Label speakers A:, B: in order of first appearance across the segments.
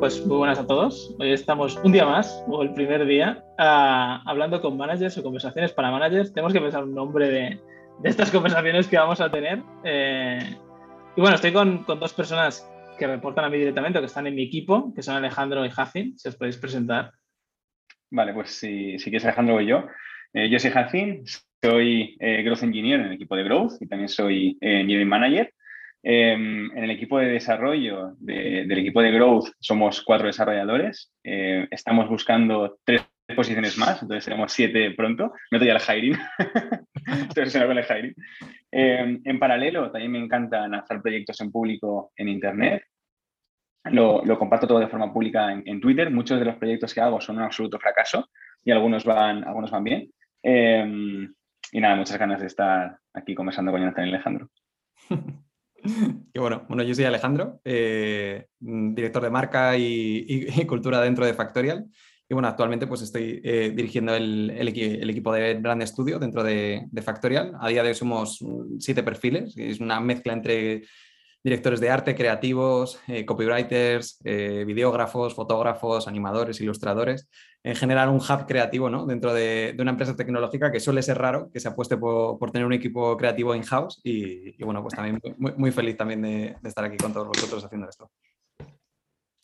A: Pues muy buenas a todos. Hoy estamos un día más, o el primer día, ah, hablando con managers o conversaciones para managers. Tenemos que pensar un nombre de, estas conversaciones que vamos a tener. Eh, y bueno, estoy con, dos personas que reportan a mí directamente, que están en mi equipo, que son Alejandro y Jacin. Si os podéis presentar.
B: Vale, pues si, si quieres Alejandro voy yo. Eh, yo soy Jacin, soy eh, Growth Engineer en el equipo de Growth y también soy Engineering Manager. Em, en el equipo de desarrollo del equipo de Growth somos cuatro desarrolladores. Eh, estamos buscando tres posiciones más, entonces seremos siete pronto. Meto ya el hiring. Estoy con el hiring. Em, en paralelo, también me encanta lanzar proyectos en público en Internet. Lo, comparto todo de forma pública en, Twitter. Muchos de los proyectos que hago son un absoluto fracaso y algunos van, algunos van bien. Em, y nada, muchas ganas de estar aquí conversando con Jonathan y Alejandro.
C: Qué bueno. Bueno, yo soy Alejandro, eh, director de marca y, cultura dentro de Factorial. Y bueno, actualmente pues estoy eh, dirigiendo el, equipo de Brand Studio dentro de, de, Factorial. A día de hoy somos siete perfiles. Es una mezcla entre directores de arte, creativos, eh, copywriters, eh, videógrafos, fotógrafos, animadores, ilustradores. En general, un hub creativo ¿no? dentro de, una empresa tecnológica que suele ser raro que se apueste por, tener un equipo creativo in-house. Y, bueno, pues también muy, feliz también de, estar aquí con todos vosotros haciendo esto.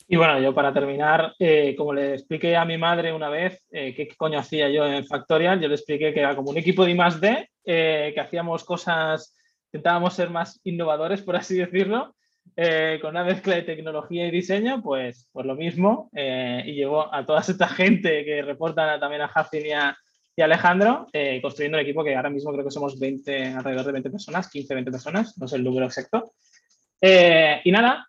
A: Y bueno, yo para terminar, eh, como le expliqué a mi madre una vez qué coño hacía yo en Factorial, yo le expliqué que era como un equipo de I+.D., que hacíamos cosas intentábamos ser más innovadores, por así decirlo, eh, con una mezcla de tecnología y diseño, pues, pues lo mismo, eh, y llevó a toda esta gente que reportan también a Jacin y a, Alejandro, eh, construyendo un equipo que ahora mismo creo que somos 20, alrededor de 20 personas, 15, 20 personas, no sé el número exacto. y nada,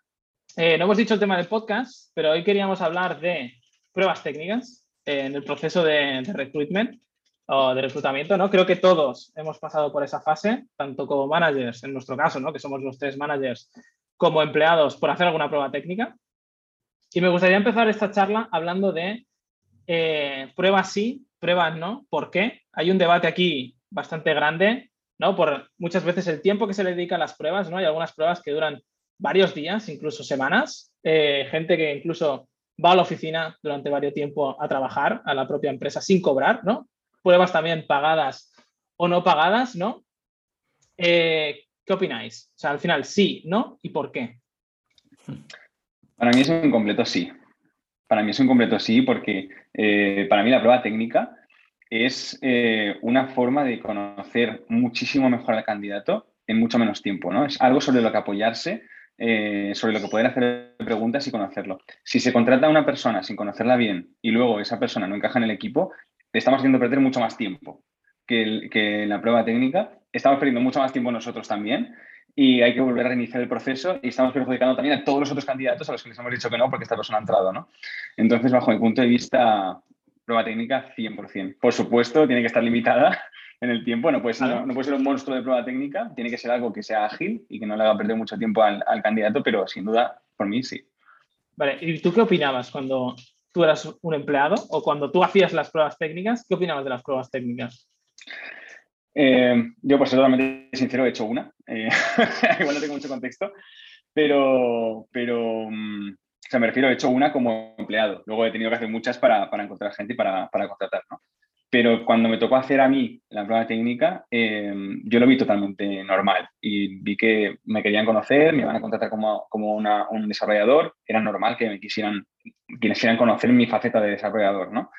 A: no hemos dicho el tema del podcast, pero hoy queríamos hablar de pruebas técnicas en el proceso de, de recruitment o de reclutamiento, ¿no? Creo que todos hemos pasado por esa fase, tanto como managers, en nuestro caso, ¿no? Que somos los tres managers, como empleados, por hacer alguna prueba técnica. Y me gustaría empezar esta charla hablando de eh, pruebas sí, pruebas no, ¿por qué? Hay un debate aquí bastante grande, ¿no? Por muchas veces el tiempo que se le dedica a las pruebas, ¿no? Hay algunas pruebas que duran varios días, incluso semanas, eh, gente que incluso va a la oficina durante varios tiempo a trabajar a la propia empresa sin cobrar, ¿no? Pruebas también pagadas o no pagadas, ¿no? Eh, ¿Qué opináis? O sea, al final, sí, ¿no? ¿Y por qué?
B: Para mí es un completo sí. Para mí es un completo sí porque eh, para mí la prueba técnica es eh, una forma de conocer muchísimo mejor al candidato en mucho menos tiempo, ¿no? Es algo sobre lo que apoyarse, sobre lo que poder hacer preguntas y conocerlo. Si se contrata a una persona sin conocerla bien y luego esa persona no encaja en el equipo, estamos haciendo perder mucho más tiempo que, la prueba técnica. Estamos perdiendo mucho más tiempo nosotros también y hay que volver a reiniciar el proceso y estamos perjudicando también a todos los otros candidatos a los que les hemos dicho que no porque esta persona ha entrado, ¿no? Entonces, bajo mi punto de vista, prueba técnica 100%. Por supuesto, tiene que estar limitada en el tiempo, no puede, ser, no, puede ser un monstruo de prueba técnica, tiene que ser algo que sea ágil y que no le haga perder mucho tiempo al, al candidato, pero sin duda, por mí sí.
A: Vale, ¿y tú qué opinabas cuando tú eras un empleado o cuando tú hacías las pruebas técnicas, ¿qué opinabas de las pruebas técnicas?
B: Eh, yo, pues, totalmente sincero, he hecho una. Eh, igual no tengo mucho contexto, pero, pero mm, o sea, me refiero, he hecho una como empleado. Luego he tenido que hacer muchas para, para encontrar gente y para, para contratar, ¿no? Pero cuando me tocó hacer a mí la prueba técnica, eh, yo lo vi totalmente normal y vi que me querían conocer, me iban a contratar como, como un desarrollador, era normal que me quisieran, quisieran conocer mi faceta de desarrollador, ¿no?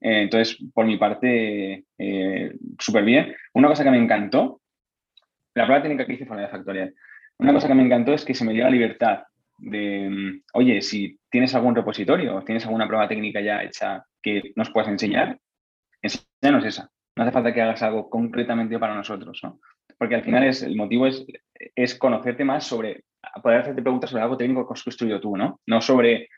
B: Eh, entonces, por mi parte, eh, súper bien. Una cosa que me encantó, la prueba técnica que hice fue la de Factorial. Una cosa que me encantó es que se me dio la libertad de, mm, oye, si tienes algún repositorio, tienes alguna prueba técnica ya hecha que nos puedas enseñar, enséñanos esa. No hace falta que hagas algo concretamente para nosotros, ¿no? Porque al final es, el motivo es, es conocerte más sobre, poder hacerte preguntas sobre algo técnico que has construido tú, ¿no? No sobre,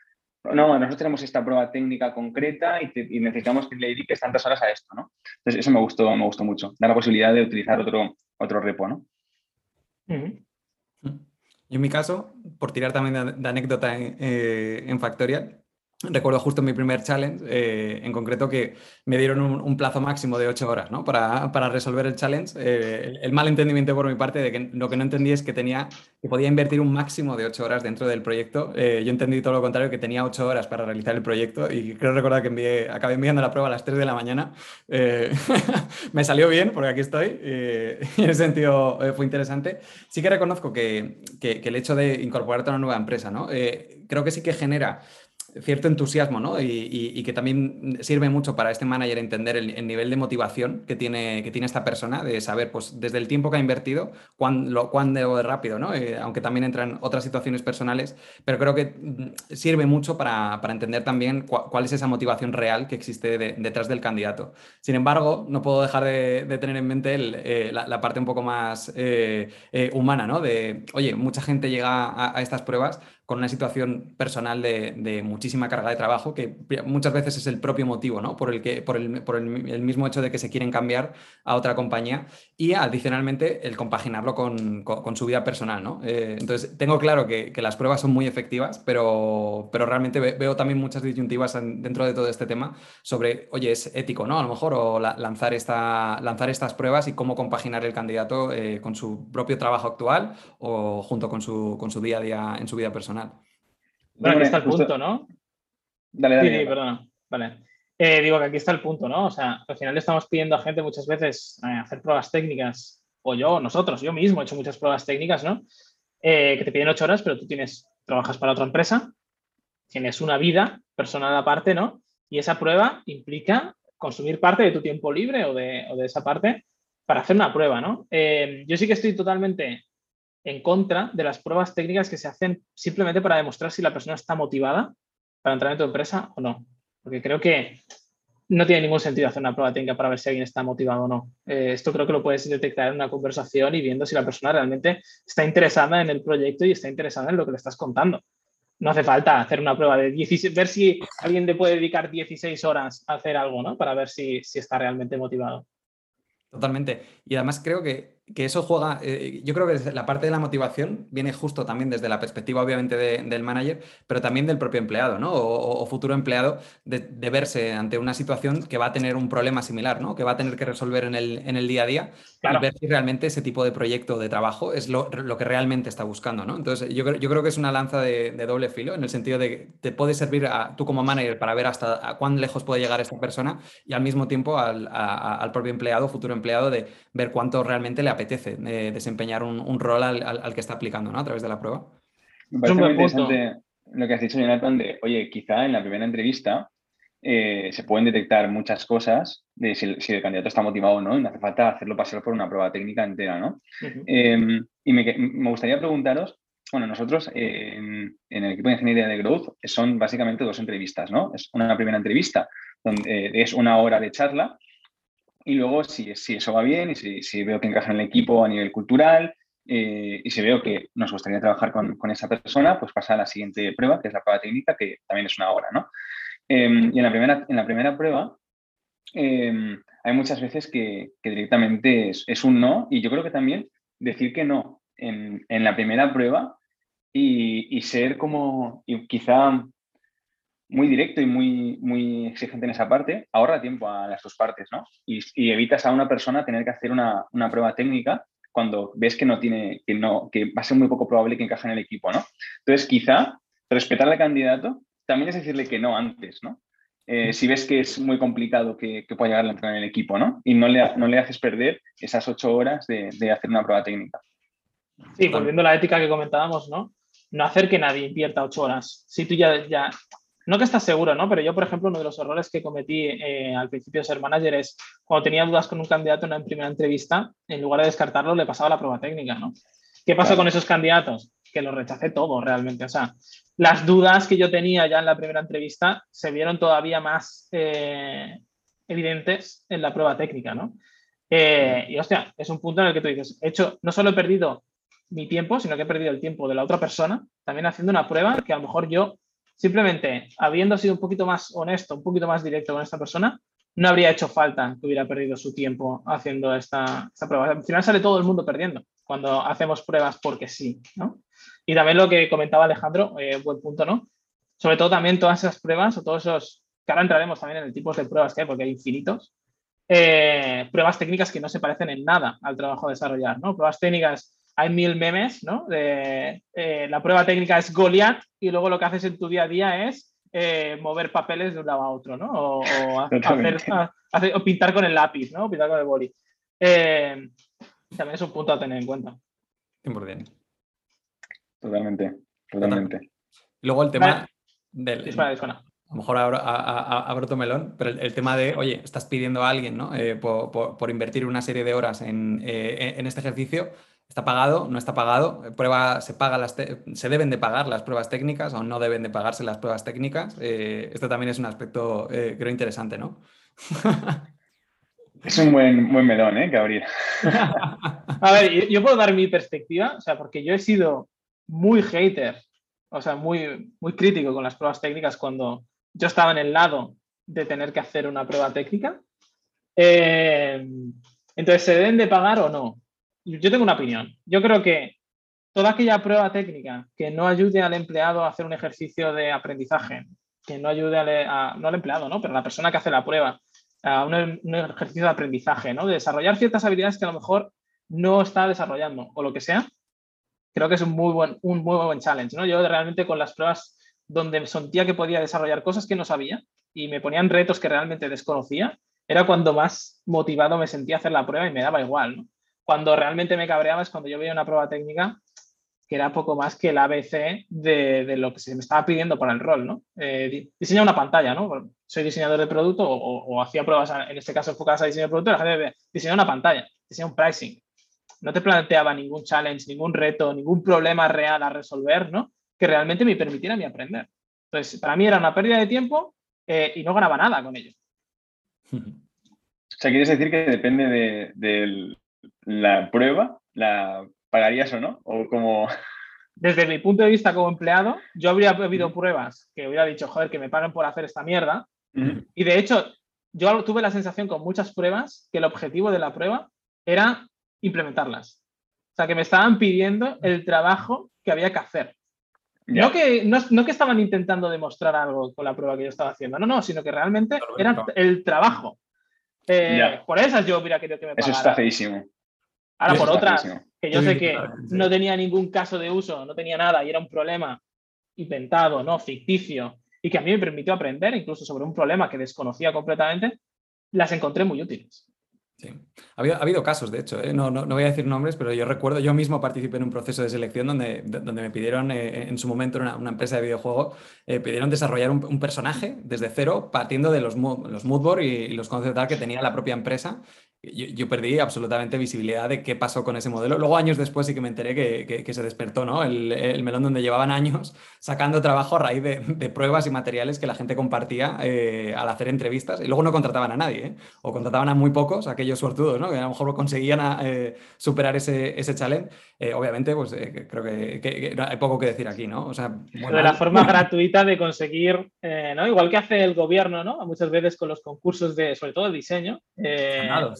B: no, nosotros tenemos esta prueba técnica concreta y, necesitamos que le dediques tantas horas a esto, ¿no? Entonces, eso me gustó, me gustó mucho, dar la posibilidad de utilizar otro, otro repo, ¿no?
C: Y en mi caso, por tirar también de, anécdota en, eh, en Factorial, recuerdo justo mi primer challenge, eh, en concreto, que me dieron un, plazo máximo de ocho horas ¿no? para, para, resolver el challenge. Eh, el, mal entendimiento por mi parte de que lo que no entendí es que tenía que podía invertir un máximo de ocho horas dentro del proyecto. Eh, yo entendí todo lo contrario, que tenía ocho horas para realizar el proyecto y creo recordar que envié, acabé enviando la prueba a las 3 de la mañana. me salió bien porque aquí estoy y en ese sentido fue interesante. Sí que reconozco que, que, que, el hecho de incorporarte a una nueva empresa, ¿no? creo que sí que genera cierto entusiasmo, ¿no? Y, que también sirve mucho para este manager entender el, nivel de motivación que tiene, que tiene esta persona, de saber, pues, desde el tiempo que ha invertido, cuándo, cuándo de rápido, ¿no? Eh, aunque también entran otras situaciones personales, pero creo que mm, sirve mucho para, entender también cuál es esa motivación real que existe detrás del candidato. Sin embargo, no puedo dejar de, tener en mente eh, la, parte un poco más eh, humana, ¿no? De, oye, mucha gente llega a estas pruebas con una situación personal de, muchísima carga de trabajo, que muchas veces es el propio motivo, ¿no? Por el, que, por el, por el, mismo hecho de que se quieren cambiar a otra compañía y adicionalmente el compaginarlo con, con, su vida personal, ¿no? Eh, entonces, tengo claro que, que, las pruebas son muy efectivas, pero, pero realmente veo también muchas disyuntivas dentro de todo este tema sobre, oye, es ético, ¿no? A lo mejor, o lanzar, esta, lanzar estas pruebas y cómo compaginar el candidato eh, con su propio trabajo actual o junto con su, con su día a día en su vida personal.
A: Bueno, aquí está el punto, ¿no?
B: Dale, dale.
A: Sí, sí, perdona. Vale. Eh, digo que aquí está el punto, ¿no? O sea, al final le estamos pidiendo a gente muchas veces eh, hacer pruebas técnicas, o yo, nosotros, yo mismo he hecho muchas pruebas técnicas, ¿no? Eh, que te piden ocho horas, pero tú tienes, trabajas para otra empresa, tienes una vida personal aparte, ¿no? Y esa prueba implica consumir parte de tu tiempo libre o de, o de esa parte para hacer una prueba, ¿no? yo sí que estoy totalmente en contra de las pruebas técnicas que se hacen simplemente para demostrar si la persona está motivada para entrar en tu empresa o no. Porque creo que no tiene ningún sentido hacer una prueba técnica para ver si alguien está motivado o no. Eh, esto creo que lo puedes detectar en una conversación y viendo si la persona realmente está interesada en el proyecto y está interesada en lo que le estás contando. No hace falta hacer una prueba de 16, ver si alguien te puede dedicar 16 horas a hacer algo, ¿no? Para ver si, si está realmente motivado.
C: Totalmente. Y además creo que que eso juega, eh, yo creo que la parte de la motivación viene justo también desde la perspectiva obviamente del manager, pero también del propio empleado, ¿no? O, futuro empleado, de, verse ante una situación que va a tener un problema similar, ¿no? Que va a tener que resolver en el, en el día a día y ver si realmente ese tipo de proyecto de trabajo es lo, que realmente está buscando, ¿no? Entonces yo, yo creo que es una lanza de, doble filo, en el sentido de que te puede servir a, tú como manager para ver hasta cuán lejos puede llegar esta persona y al mismo tiempo al, al propio empleado, futuro empleado, de ver cuánto realmente le apetece eh, desempeñar un, rol al, que está aplicando ¿no? a través de la prueba.
B: Me parece muy interesante lo que has dicho, Jonathan, de, oye, quizá en la primera entrevista eh, se pueden detectar muchas cosas de si el, candidato está motivado o no, y no hace falta hacerlo pasar por una prueba técnica entera, ¿no? Em, y me, gustaría preguntaros, bueno, nosotros en, el equipo de ingeniería de Growth son básicamente dos entrevistas, ¿no? Es una primera entrevista donde es una hora de charla y luego, si, si eso va bien y si, si, veo que encaja en el equipo a nivel cultural eh, y si veo que nos gustaría trabajar con, con, esa persona, pues pasa a la siguiente prueba, que es la prueba técnica, que también es una hora, ¿no? Em, y en la primera, en la primera prueba em, hay muchas veces que, directamente es, es, un no y yo creo que también decir que no en, en la primera prueba y, y ser como, y quizá muy directo y muy, muy exigente en esa parte, ahorra tiempo a las dos partes, ¿no? Y, evitas a una persona tener que hacer una, prueba técnica cuando ves que no tiene, que no, que va a ser muy poco probable que encaje en el equipo, ¿no? Entonces, quizá respetar al candidato también es decirle que no antes, ¿no? Eh, si ves que es muy complicado que, pueda llegar a entrar en el equipo, ¿no? Y no le, no le haces perder esas ocho horas de, hacer una prueba técnica.
A: Sí, volviendo a la ética que comentábamos, ¿no? No hacer que nadie invierta ocho horas. Si tú ya, ya no que estás seguro, ¿no? Pero yo, por ejemplo, uno de los errores que cometí eh, al principio de ser manager es cuando tenía dudas con un candidato en una primera entrevista, en lugar de descartarlo, le pasaba la prueba técnica, ¿no? ¿Qué pasó con esos candidatos? Que los rechacé todo realmente. O sea, las dudas que yo tenía ya en la primera entrevista se vieron todavía más eh, evidentes en la prueba técnica, ¿no? Eh, y hostia, es un punto en el que tú dices, he hecho, no solo he perdido mi tiempo, sino que he perdido el tiempo de la otra persona, también haciendo una prueba que a lo mejor yo Simplemente, habiendo sido un poquito más honesto, un poquito más directo con esta persona, no habría hecho falta que hubiera perdido su tiempo haciendo esta, prueba. Al final sale todo el mundo perdiendo cuando hacemos pruebas porque sí, ¿no? Y también lo que comentaba Alejandro, eh, buen punto, ¿no? sobre todo también todas esas pruebas o todos esos, que ahora entraremos también en el tipo de pruebas que hay, porque hay infinitos, eh, pruebas técnicas que no se parecen en nada al trabajo de desarrollar, ¿no? Pruebas técnicas, hay mil memes, ¿no? De, eh, la prueba técnica es Goliath y luego lo que haces en tu día a día es eh, mover papeles de un lado a otro, ¿no? O, hacer, o pintar con el lápiz, ¿no? pintar con el boli. también es un punto a tener en cuenta.
C: Importante.
B: Totalmente, totalmente.
C: Luego el tema del... A lo mejor abro, abro tu melón, pero el, tema de, oye, estás pidiendo a alguien ¿no? Eh, por, invertir una serie de horas en, eh, este ejercicio, ¿está pagado? ¿No está pagado? Prueba, se, paga las ¿Se deben de pagar las pruebas técnicas o no deben de pagarse las pruebas técnicas? Eh, esto también es un aspecto, creo, interesante, ¿no?
B: Es un buen, buen melón, ¿eh? Abrir.
A: a ver, yo puedo dar mi perspectiva, o sea, porque yo he sido muy hater, o sea, muy, muy crítico con las pruebas técnicas cuando yo estaba en el lado de tener que hacer una prueba técnica. Eh, entonces, ¿se deben de pagar o no? Yo tengo una opinión. Yo creo que toda aquella prueba técnica que no ayude al empleado a hacer un ejercicio de aprendizaje, que no ayude a, no al empleado, ¿no? pero a la persona que hace la prueba, a un, ejercicio de aprendizaje, ¿no? de desarrollar ciertas habilidades que a lo mejor no está desarrollando o lo que sea, creo que es un muy buen, un muy buen challenge. ¿no? Yo realmente con las pruebas donde sentía que podía desarrollar cosas que no sabía y me ponían retos que realmente desconocía, era cuando más motivado me sentía a hacer la prueba y me daba igual. Cuando realmente me cabreaba es cuando yo veía una prueba técnica que era poco más que el ABC de, lo que se me estaba pidiendo para el rol. ¿no? Eh, una pantalla, ¿no? soy diseñador de producto o, hacía pruebas, en este caso enfocadas a diseño de producto, la una pantalla, diseña un pricing. No te planteaba ningún challenge, ningún reto, ningún problema real a resolver, ¿no? que realmente me permitiera a mí aprender. Entonces, para mí era una pérdida de tiempo eh, y no ganaba nada con ello.
B: O sea, ¿quieres decir que depende de, la prueba? ¿La pagarías o no? ¿O como...
A: Desde mi punto de vista como empleado, yo habría habido pruebas que hubiera dicho, joder, que me paguen por hacer esta mierda. Y de hecho, yo tuve la sensación con muchas pruebas que el objetivo de la prueba era implementarlas. O sea, que me estaban pidiendo el trabajo que había que hacer. No que, no, que estaban intentando demostrar algo con la prueba que yo estaba haciendo, no, no, sino que realmente era el trabajo. Eh, por esas yo hubiera querido que me pagaran.
B: Eso está feísimo.
A: Ahora, por otras, que yo sé que no tenía ningún caso de uso, no tenía nada y era un problema inventado, ¿no? ficticio, y que a mí me permitió aprender incluso sobre un problema que desconocía completamente, las encontré muy útiles.
C: Ha habido, casos, de hecho, ¿eh? no, no, voy a decir nombres, pero yo recuerdo, yo mismo participé en un proceso de selección donde, donde me pidieron, eh, en su momento, una, una empresa de videojuego, eh, pidieron desarrollar un, personaje desde cero, partiendo de los, los moodboard y, y los conceptos que tenía la propia empresa yo, perdí absolutamente visibilidad de qué pasó con ese modelo. Luego, años después, sí que me enteré que, se despertó, ¿no? El, melón donde llevaban años sacando trabajo a raíz de, pruebas y materiales que la gente compartía eh, al hacer entrevistas. Y luego no contrataban a nadie, ¿eh? O contrataban a muy pocos, aquellos suertudos, ¿no? Que a lo mejor conseguían eh, superar ese, ese challenge. obviamente, pues creo que, hay poco que decir aquí, ¿no? O sea,
A: de la forma gratuita de conseguir, ¿no? Igual que hace el gobierno, ¿no? Muchas veces con los concursos de, sobre todo, diseño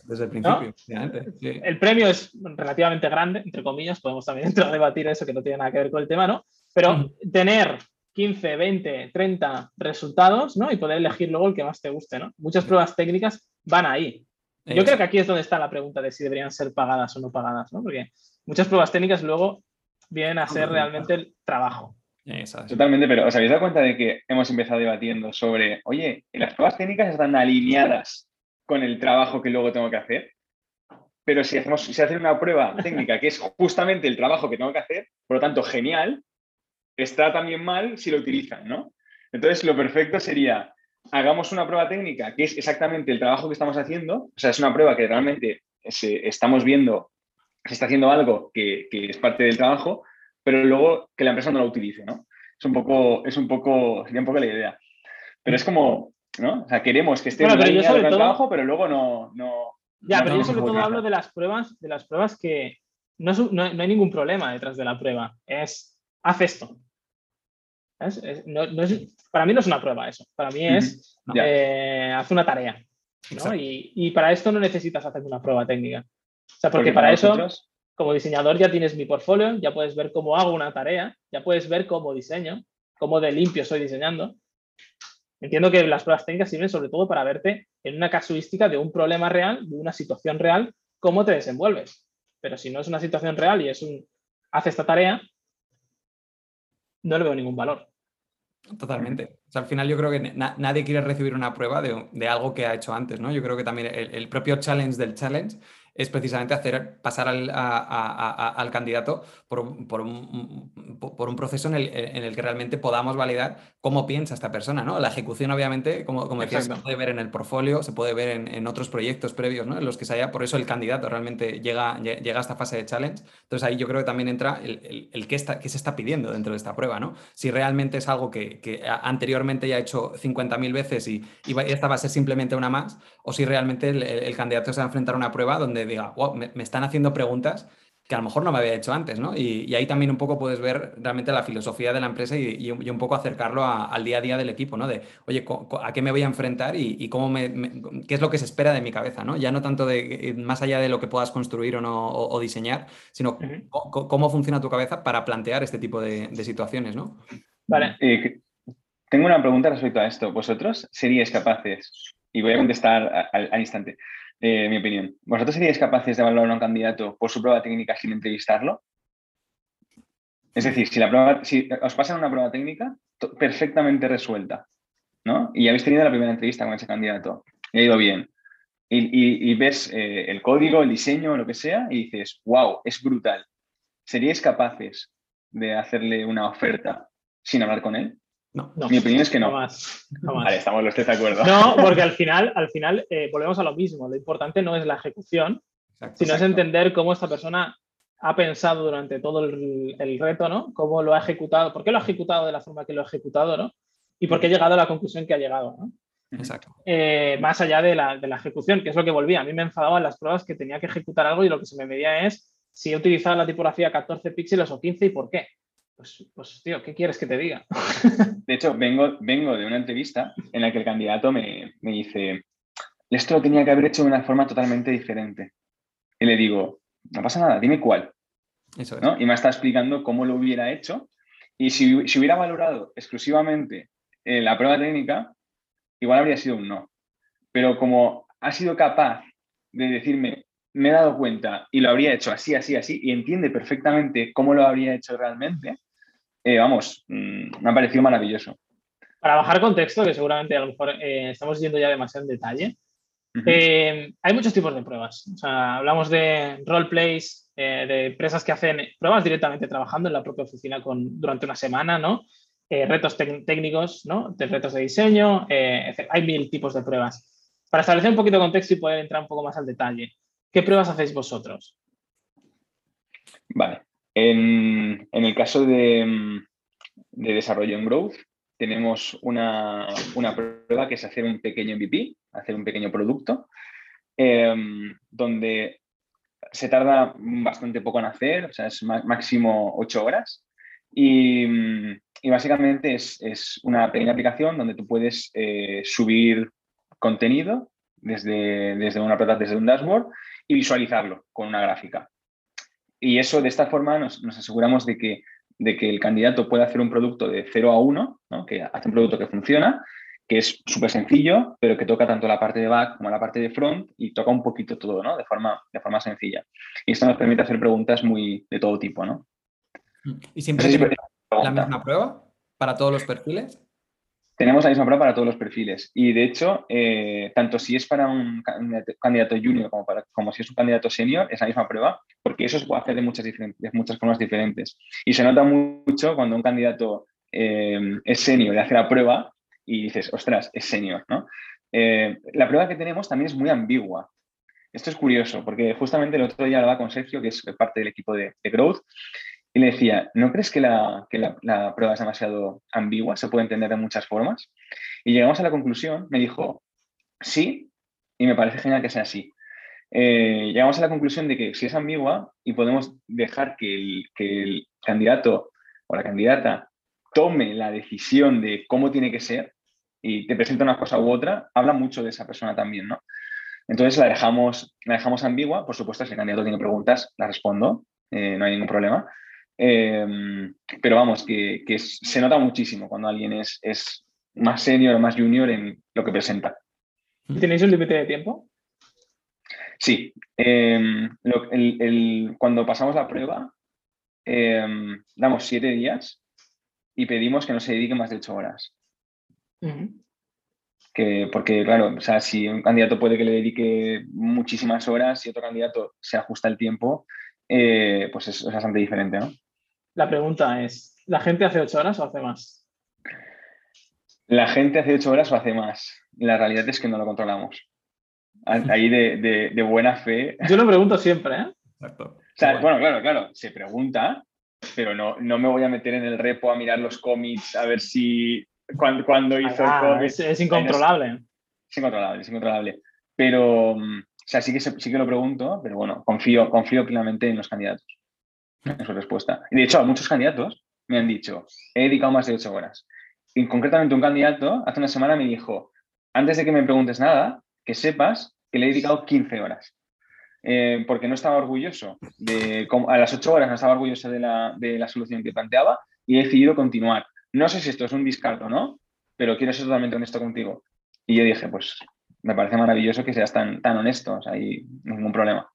C: desde el principio.
A: El premio es relativamente grande, entre comillas, podemos también entrar a debatir eso que no tiene nada que ver con el tema, ¿no? Pero tener 15, 20, 30 resultados, ¿no? Y poder elegir luego el que más te guste, ¿no? Muchas pruebas técnicas van ahí. Yo creo que aquí es donde está la pregunta de si deberían ser pagadas o no pagadas, ¿no? Porque muchas pruebas técnicas luego vienen a ser realmente el trabajo.
B: Totalmente, pero ¿os habéis dado cuenta de que hemos empezado debatiendo sobre, oye, las pruebas técnicas están alineadas con el trabajo que luego tengo que hacer. Pero si hacemos, si hacer una prueba técnica que es justamente el trabajo que tengo que hacer, por lo tanto, genial, está también mal si lo utilizan, ¿no? Entonces, lo perfecto sería, hagamos una prueba técnica que es exactamente el trabajo que estamos haciendo, o sea, es una prueba que realmente estamos viendo, se está haciendo algo que, que, es parte del trabajo, pero luego que la empresa no lo utilice, ¿no? Es un poco, es un poco, sería un poco la idea. Pero es como, ¿no? O sea, queremos que esté en el trabajo, pero luego no, no
A: Ya, pero yo sobre todo hablo de las pruebas, de las pruebas que no, no, hay ningún problema detrás de la prueba. Es, haz esto. Para mí no es una prueba eso. Para mí es, eh, haz una tarea. ¿no? Y, y, para esto no necesitas hacer una prueba técnica. O sea, porque, para, eso, como diseñador, ya tienes mi portfolio, ya puedes ver cómo hago una tarea, ya puedes ver cómo diseño, cómo de limpio estoy diseñando. Entiendo que las pruebas técnicas sirven sobre todo para verte en una casuística de un problema real, de una situación real, cómo te desenvuelves. Pero si no es una situación real y es un, hace esta tarea, no le veo ningún valor.
C: Totalmente. Al final yo creo que nadie quiere recibir una prueba de, algo que ha hecho antes, ¿no? Yo creo que también el propio challenge del challenge es precisamente hacer pasar al, candidato por, un, proceso en el, que realmente podamos validar cómo piensa esta persona. ¿no? La ejecución, obviamente, como, como decías, se puede ver en el portfolio, se puede ver en, otros proyectos previos ¿no? en los que se haya, por eso el candidato realmente llega, llega a esta fase de challenge. Entonces ahí yo creo que también entra el, el, qué, está, se está pidiendo dentro de esta prueba. ¿no? Si realmente es algo que, anteriormente ya ha hecho 50.000 veces y, y, esta va a ser simplemente una más, o si realmente el, candidato se va a enfrentar a una prueba donde diga, wow, me, están haciendo preguntas que a lo mejor no me había hecho antes, ¿no? Y, ahí también un poco puedes ver realmente la filosofía de la empresa y, un poco acercarlo al día a día del equipo, ¿no? De, oye, ¿a qué me voy a enfrentar y, cómo me, qué es lo que se espera de mi cabeza, ¿no? Ya no tanto de eh, más allá de lo que puedas construir o, no, o, diseñar, sino cómo, funciona tu cabeza para plantear este tipo de, situaciones, ¿no?
B: Vale. Eh, tengo una pregunta respecto a esto. ¿Vosotros seríais capaces, y voy a contestar al instante, eh, mi opinión. ¿Vosotros seríais capaces de valorar a un candidato por su prueba técnica sin entrevistarlo? Es decir, si, la prueba, si os pasan una prueba técnica perfectamente resuelta, ¿no? Y habéis tenido la primera entrevista con ese candidato, y ha ido bien, y, ves eh, el código, el diseño, lo que sea, y dices, wow, es brutal. ¿Seríais capaces de hacerle una oferta sin hablar con él?
A: No,
B: Mi opinión es que no.
A: Vale,
B: estamos los tres de acuerdo.
A: No, porque al final, al final eh, volvemos a lo mismo. Lo importante no es la ejecución, sino es entender cómo esta persona ha pensado durante todo el, reto, ¿no? Cómo lo ha ejecutado, por qué lo ha ejecutado de la forma que lo ha ejecutado, ¿no? Y por qué ha llegado a la conclusión que ha llegado, ¿no?
C: Exacto.
A: Eh, más allá de la, de la, ejecución, que es lo que volvía. A mí me enfadaban las pruebas que tenía que ejecutar algo y lo que se me medía es si he utilizado la tipografía 14 píxeles o 15 y por qué. Pues, pues, tío, ¿qué quieres que te diga?
B: De hecho, vengo, vengo de una entrevista en la que el candidato me, dice, esto lo tenía que haber hecho de una forma totalmente diferente. Y le digo, no pasa nada, dime cuál. Eso Y me está explicando cómo lo hubiera hecho. Y si, hubiera valorado exclusivamente eh, la prueba técnica, igual habría sido un no. Pero como ha sido capaz de decirme, me he dado cuenta y lo habría hecho así, así, así, y entiende perfectamente cómo lo habría hecho realmente, eh, vamos, mm, me ha parecido maravilloso.
A: Para bajar contexto, que seguramente a lo mejor eh, estamos yendo ya demasiado en detalle, eh, hay muchos tipos de pruebas. O sea, hablamos de roleplays, de empresas que hacen pruebas directamente trabajando en la propia oficina con, durante una semana, ¿no? retos técnicos, ¿no? De retos de diseño, hay mil tipos de pruebas. Para establecer un poquito de contexto y poder entrar un poco más al detalle, ¿qué pruebas hacéis vosotros?
B: Vale. En, el caso de, desarrollo en growth, tenemos una, prueba que es hacer un pequeño MVP, hacer un pequeño producto, em, donde se tarda bastante poco en hacer, o sea, es máximo ocho horas. Y, básicamente es, una pequeña aplicación donde tú puedes eh, subir contenido desde, desde una desde un dashboard y visualizarlo con una gráfica. Y eso, de esta forma, nos, aseguramos de que, de que el candidato pueda hacer un producto de 0 a 1, que hace un producto que funciona, que es súper sencillo, pero que toca tanto la parte de back como la parte de front y toca un poquito todo, ¿no? De forma, de forma sencilla. Y esto nos permite hacer preguntas muy de todo tipo, ¿no?
C: ¿Y siempre la misma prueba para todos los perfiles?
B: Tenemos la misma prueba para todos los perfiles y de hecho, eh, tanto si es para un candidato junior como, para, como si es un candidato senior, es la misma prueba, porque eso se puede hacer de muchas, de muchas formas diferentes. Y se nota mucho cuando un candidato eh, es senior y hace la prueba y dices, ostras, es senior. ¿no? Eh, la prueba que tenemos también es muy ambigua. Esto es curioso, porque justamente el otro día hablaba con Sergio, que es parte del equipo de, de Growth, y le decía, ¿no crees que, la, prueba es demasiado ambigua? Se puede entender de muchas formas. Y llegamos a la conclusión, me dijo, sí, y me parece genial que sea así. Eh, llegamos a la conclusión de que si es ambigua y podemos dejar que el, que el candidato o la candidata tome la decisión de cómo tiene que ser y te presenta una cosa u otra, habla mucho de esa persona también, ¿no? Entonces la dejamos, la dejamos ambigua, por supuesto, si el candidato tiene preguntas, la respondo, eh, no hay ningún problema, Em, pero vamos, que, se nota muchísimo cuando alguien es, es más senior o más junior en lo que presenta.
A: ¿Tenéis un límite de tiempo?
B: Sí. Em, cuando pasamos la prueba, em, damos siete días y pedimos que no se dedique más de ocho horas. que, porque, claro, o sea, si un candidato puede que le dedique muchísimas horas y otro candidato se ajusta el tiempo, eh, pues es, es, bastante diferente, ¿no?
A: La pregunta es, ¿la gente hace ocho horas o hace más?
B: La gente hace ocho horas o hace más. La realidad es que no lo controlamos. Ahí de, buena fe.
A: Yo lo pregunto siempre, ¿eh?
B: Exacto. bueno. claro, claro, se pregunta, pero no, no me voy a meter en el repo a mirar los cómics a ver si cuando, hizo
A: el cómic. Es, incontrolable.
B: Es, incontrolable, es incontrolable. Pero, mm, o sea, sí que, sí que lo pregunto, pero bueno, confío, confío plenamente en los candidatos, en su respuesta. Y de hecho, muchos candidatos me han dicho, he dedicado más de ocho horas. Y concretamente un candidato hace una semana me dijo, antes de que me preguntes nada, que sepas que le he dedicado 15 horas. Eh, porque no estaba orgulloso de, a las 8 horas no estaba orgulloso de la, de la, solución que planteaba y he decidido continuar. No sé si esto es un discarto o no, pero quiero ser totalmente honesto contigo. Y yo dije, pues me parece maravilloso que seas tan, tan honesto, o sea, hay ningún problema.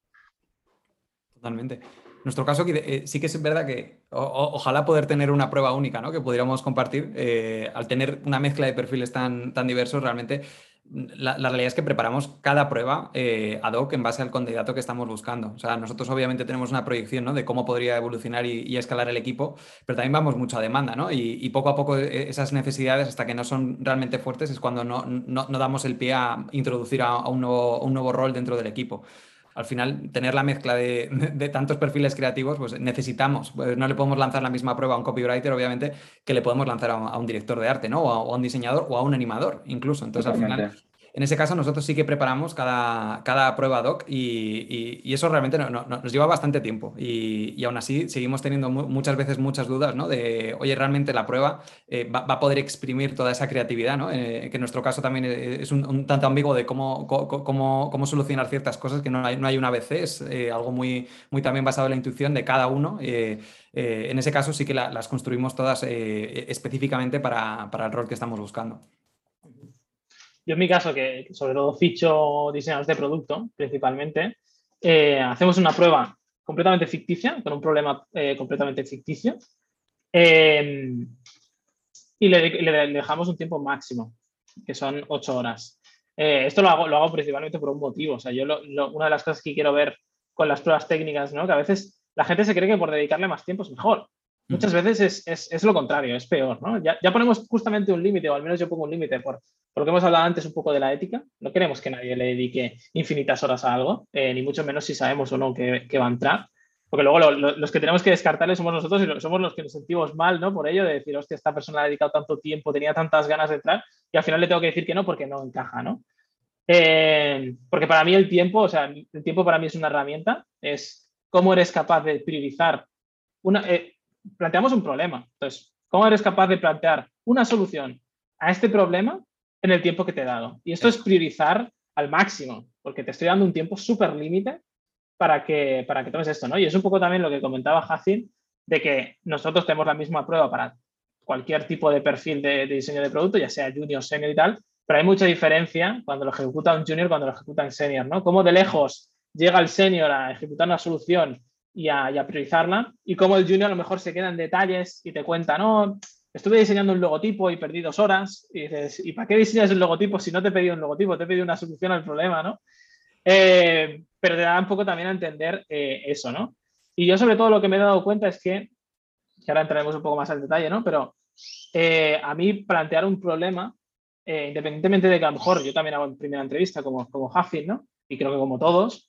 C: Totalmente nuestro caso eh, sí que es verdad que ojalá poder tener una prueba única, ¿no? Que pudiéramos compartir. Eh, al tener una mezcla de perfiles tan, tan diversos, realmente la, realidad es que preparamos cada prueba eh, ad hoc en base al candidato que estamos buscando. O sea, nosotros obviamente tenemos una proyección ¿no? de cómo podría evolucionar y, escalar el equipo, pero también vamos mucho a demanda, ¿no? Y, poco a poco esas necesidades, hasta que no son realmente fuertes, es cuando no, no, damos el pie a introducir a, un, nuevo, un nuevo rol dentro del equipo al final tener la mezcla de, tantos perfiles creativos, pues necesitamos, pues no le podemos lanzar la misma prueba a un copywriter, obviamente, que le podemos lanzar a un, director de arte, ¿no? O a, un diseñador o a un animador, incluso. Entonces, al final en ese caso, nosotros sí que preparamos cada, cada prueba doc y, y, eso realmente nos lleva bastante tiempo. Y, aún así, seguimos teniendo muchas veces muchas dudas, ¿no? De, oye, realmente la prueba eh, va, a poder exprimir toda esa creatividad, ¿no? Eh, que en nuestro caso también es un, tanto ambiguo de cómo, cómo, cómo, solucionar ciertas cosas, que no hay, no hay una ABC, es eh, algo muy, muy también basado en la intuición de cada uno. en ese caso sí que las construimos todas específicamente para, para el rol que estamos buscando.
A: Yo en mi caso, que sobre todo ficho diseñadores de producto principalmente, eh, hacemos una prueba completamente ficticia, con un problema eh, completamente ficticio, eh, y le, dejamos un tiempo máximo, que son ocho horas. esto lo hago, lo hago principalmente por un motivo. O sea, yo una de las cosas que quiero ver con las pruebas técnicas, ¿no? que a veces la gente se cree que por dedicarle más tiempo es mejor. Muchas veces es, lo contrario, es peor, ¿no? Ya, ponemos justamente un límite, o al menos yo pongo un límite, por, lo que hemos hablado antes un poco de la ética. No queremos que nadie le dedique infinitas horas a algo, eh, ni mucho menos si sabemos o no que, va a entrar. Porque luego los que tenemos que descartarle somos nosotros y somos los que nos sentimos mal, ¿no? Por ello, de decir, hostia, esta persona ha dedicado tanto tiempo, tenía tantas ganas de entrar, y al final le tengo que decir que no porque no encaja, ¿no? Eh, porque para mí el tiempo, o sea, el tiempo para mí es una herramienta, es cómo eres capaz de priorizar una, eh, planteamos un problema. Entonces, ¿cómo eres capaz de plantear una solución a este problema en el tiempo que te he dado? Y esto es priorizar al máximo, porque te estoy dando un tiempo súper límite para que, para que tomes esto, ¿no? Y es un poco también lo que comentaba Jacin, de que nosotros tenemos la misma prueba para cualquier tipo de perfil de, diseño de producto, ya sea junior, senior y tal, pero hay mucha diferencia cuando lo ejecuta un junior cuando lo ejecuta un senior, ¿no? Cómo de lejos llega el senior a ejecutar una solución y a, priorizarla. Y como el junior a lo mejor se queda en detalles y te cuenta, no, estuve diseñando un logotipo y perdí dos horas. Y dices, ¿y para qué diseñas un logotipo si no te pedido un logotipo? Te pedido una solución al problema, ¿no? Eh, pero te da un poco también a entender eh, eso, ¿no? Y yo sobre todo lo que me he dado cuenta es que, que ahora entraremos un poco más al detalle, ¿no? Pero eh, a mí plantear un problema, independientemente de que a lo mejor yo también hago en primera entrevista como, como ¿no? Y creo que como todos,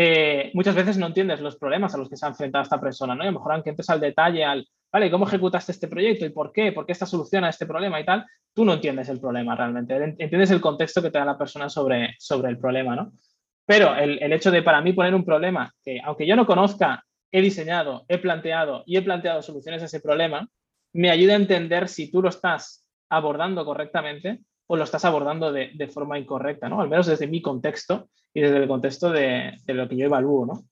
A: eh, muchas veces no entiendes los problemas a los que se ha enfrentado esta persona, ¿no? Y a lo mejor aunque entres al detalle, al, vale, ¿cómo ejecutaste este proyecto y por qué? ¿Por qué esta soluciona este problema y tal? Tú no entiendes el problema realmente, entiendes el contexto que te da la persona sobre, sobre el problema, ¿no? Pero el, el hecho de para mí poner un problema que, aunque yo no conozca, he diseñado, he planteado y he planteado soluciones a ese problema, me ayuda a entender si tú lo estás abordando correctamente o lo estás abordando de, de, forma incorrecta, ¿no? Al menos desde mi contexto y desde el contexto de, de lo que yo evalúo, ¿no?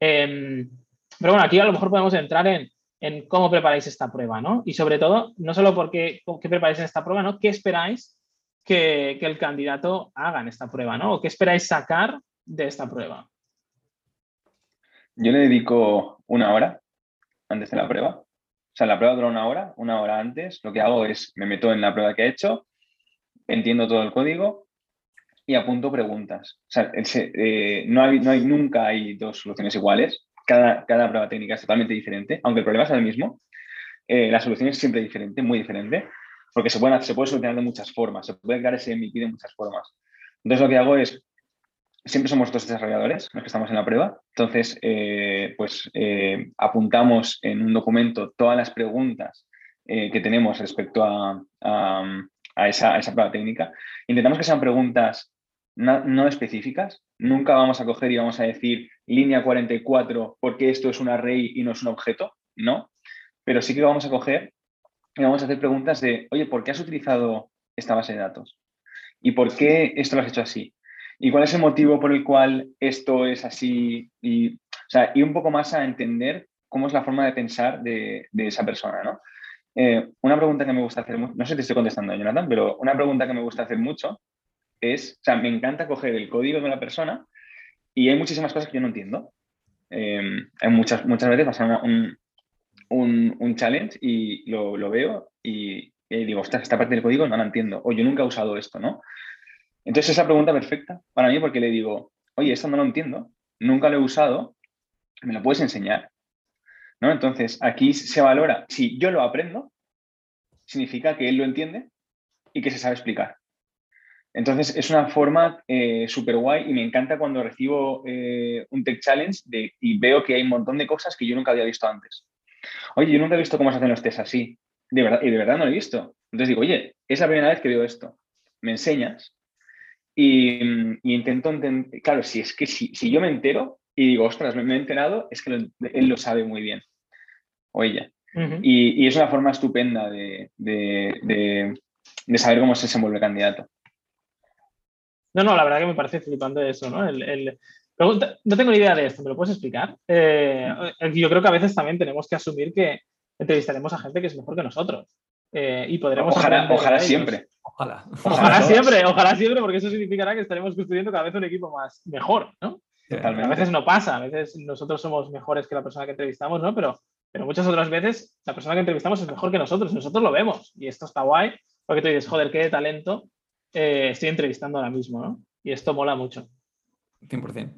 A: Em, pero bueno, aquí a lo mejor podemos entrar en en cómo preparáis esta prueba, ¿no? Y sobre todo, no solo porque qué preparáis en esta prueba, ¿no? ¿Qué esperáis que, el candidato haga en esta prueba, ¿no? ¿O qué esperáis sacar de esta prueba?
B: Yo le dedico una hora antes de la prueba. O sea, la prueba dura una hora, una hora antes. Lo que hago es me meto en la prueba que he hecho, entiendo todo el código y apunto preguntas. O sea, eh, no, hay, nunca hay dos soluciones iguales. Cada, cada prueba técnica es totalmente diferente, aunque el problema es el mismo. Eh, la solución es siempre diferente, muy diferente, porque se puede, se puede solucionar de muchas formas, se puede crear ese MVP de muchas formas. Entonces, lo que hago es, siempre somos dos desarrolladores los que estamos en la prueba, entonces, eh, pues apuntamos en un documento todas las preguntas que tenemos respecto a esa, prueba técnica. Intentamos que sean preguntas no, específicas. Nunca vamos a coger y vamos a decir línea 44 porque esto es un array y no es un objeto. No. Pero sí que vamos a coger y vamos a hacer preguntas de, oye, ¿por qué has utilizado esta base de datos? ¿Y por qué esto lo has hecho así? ¿Y cuál es el motivo por el cual esto es así? Y, y un poco más a entender cómo es la forma de pensar de, de esa persona, ¿no? Eh, una pregunta que me gusta hacer no sé si te estoy contestando, Jonathan, pero una pregunta que me gusta hacer mucho es, o sea, me encanta coger el código de una persona y hay muchísimas cosas que yo no entiendo. Em, hay muchas, muchas veces pasa un, un, challenge y lo, lo veo y, digo, ostras, esta parte del código no la entiendo, o yo nunca he usado esto, ¿no? Entonces esa pregunta perfecta para mí porque le digo, oye, esto no lo entiendo, nunca lo he usado, ¿me lo puedes enseñar? Entonces, aquí se valora, si yo lo aprendo, significa que él lo entiende y que se sabe explicar. Entonces, es una forma eh, súper guay y me encanta cuando recibo eh, un Tech Challenge y veo que hay un montón de cosas que yo nunca había visto antes. Oye, yo nunca he visto cómo se hacen los test así. De verdad, y de verdad no lo he visto. Entonces digo, oye, es la primera vez que veo esto. Me enseñas y, intento entender. Claro, si es que si, yo me entero y digo, ostras, me, he enterado, es que él lo sabe muy bien o ella. y, es una forma estupenda de, saber cómo se desenvuelve el candidato.
A: No, no, la verdad que me parece flipante eso, ¿no? El, no tengo ni idea de esto, ¿me lo puedes explicar? Eh, yo creo que a veces también tenemos que asumir que entrevistaremos a gente que es mejor que nosotros. Eh, y podremos.
B: Ojalá, ojalá siempre.
A: Ojalá. Ojalá siempre, ojalá siempre, porque eso significará que estaremos construyendo cada vez un equipo más mejor, ¿no? A veces no pasa, a veces nosotros somos mejores que la persona que entrevistamos, ¿no? Pero pero muchas otras veces la persona que entrevistamos es mejor que nosotros, nosotros lo vemos y esto está guay, porque tú dices, joder, qué talento eh, estoy entrevistando ahora mismo, ¿no? Y esto mola mucho.
C: 100%.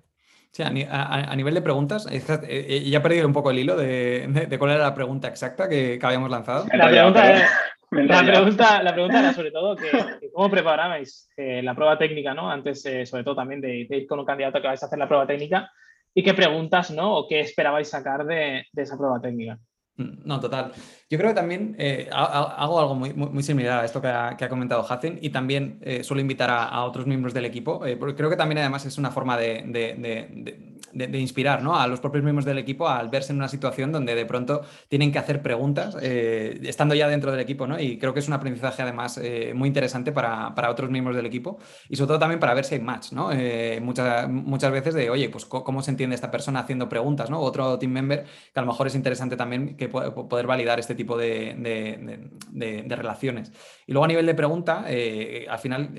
C: Sí, a, nivel de preguntas, eh, eh, ya he perdido un poco el hilo de, cuál era la pregunta exacta que, habíamos lanzado.
A: La pregunta, la, pregunta, era sobre todo que, cómo preparabais la prueba técnica, ¿no? Antes, sobre todo también de, ir con un candidato que vais a hacer la prueba técnica, y qué preguntas, ¿no? O qué esperabais sacar de, esa prueba técnica.
C: No, total. Yo creo que también eh, hago algo muy, muy, similar a esto que ha, comentado Hacen y también eh, suelo invitar a, otros miembros del equipo, eh, porque creo que también además es una forma de, de, inspirar ¿no? a los propios miembros del equipo al verse en una situación donde de pronto tienen que hacer preguntas estando ya dentro del equipo. ¿no? Y creo que es un aprendizaje además muy interesante para, para, otros miembros del equipo y sobre todo también para ver si hay match. ¿no? Muchas, muchas veces de, oye, pues cómo se entiende esta persona haciendo preguntas, ¿no? Otro team member que a lo mejor es interesante también que poder validar este tipo de, de relaciones. Y luego a nivel de pregunta, al final,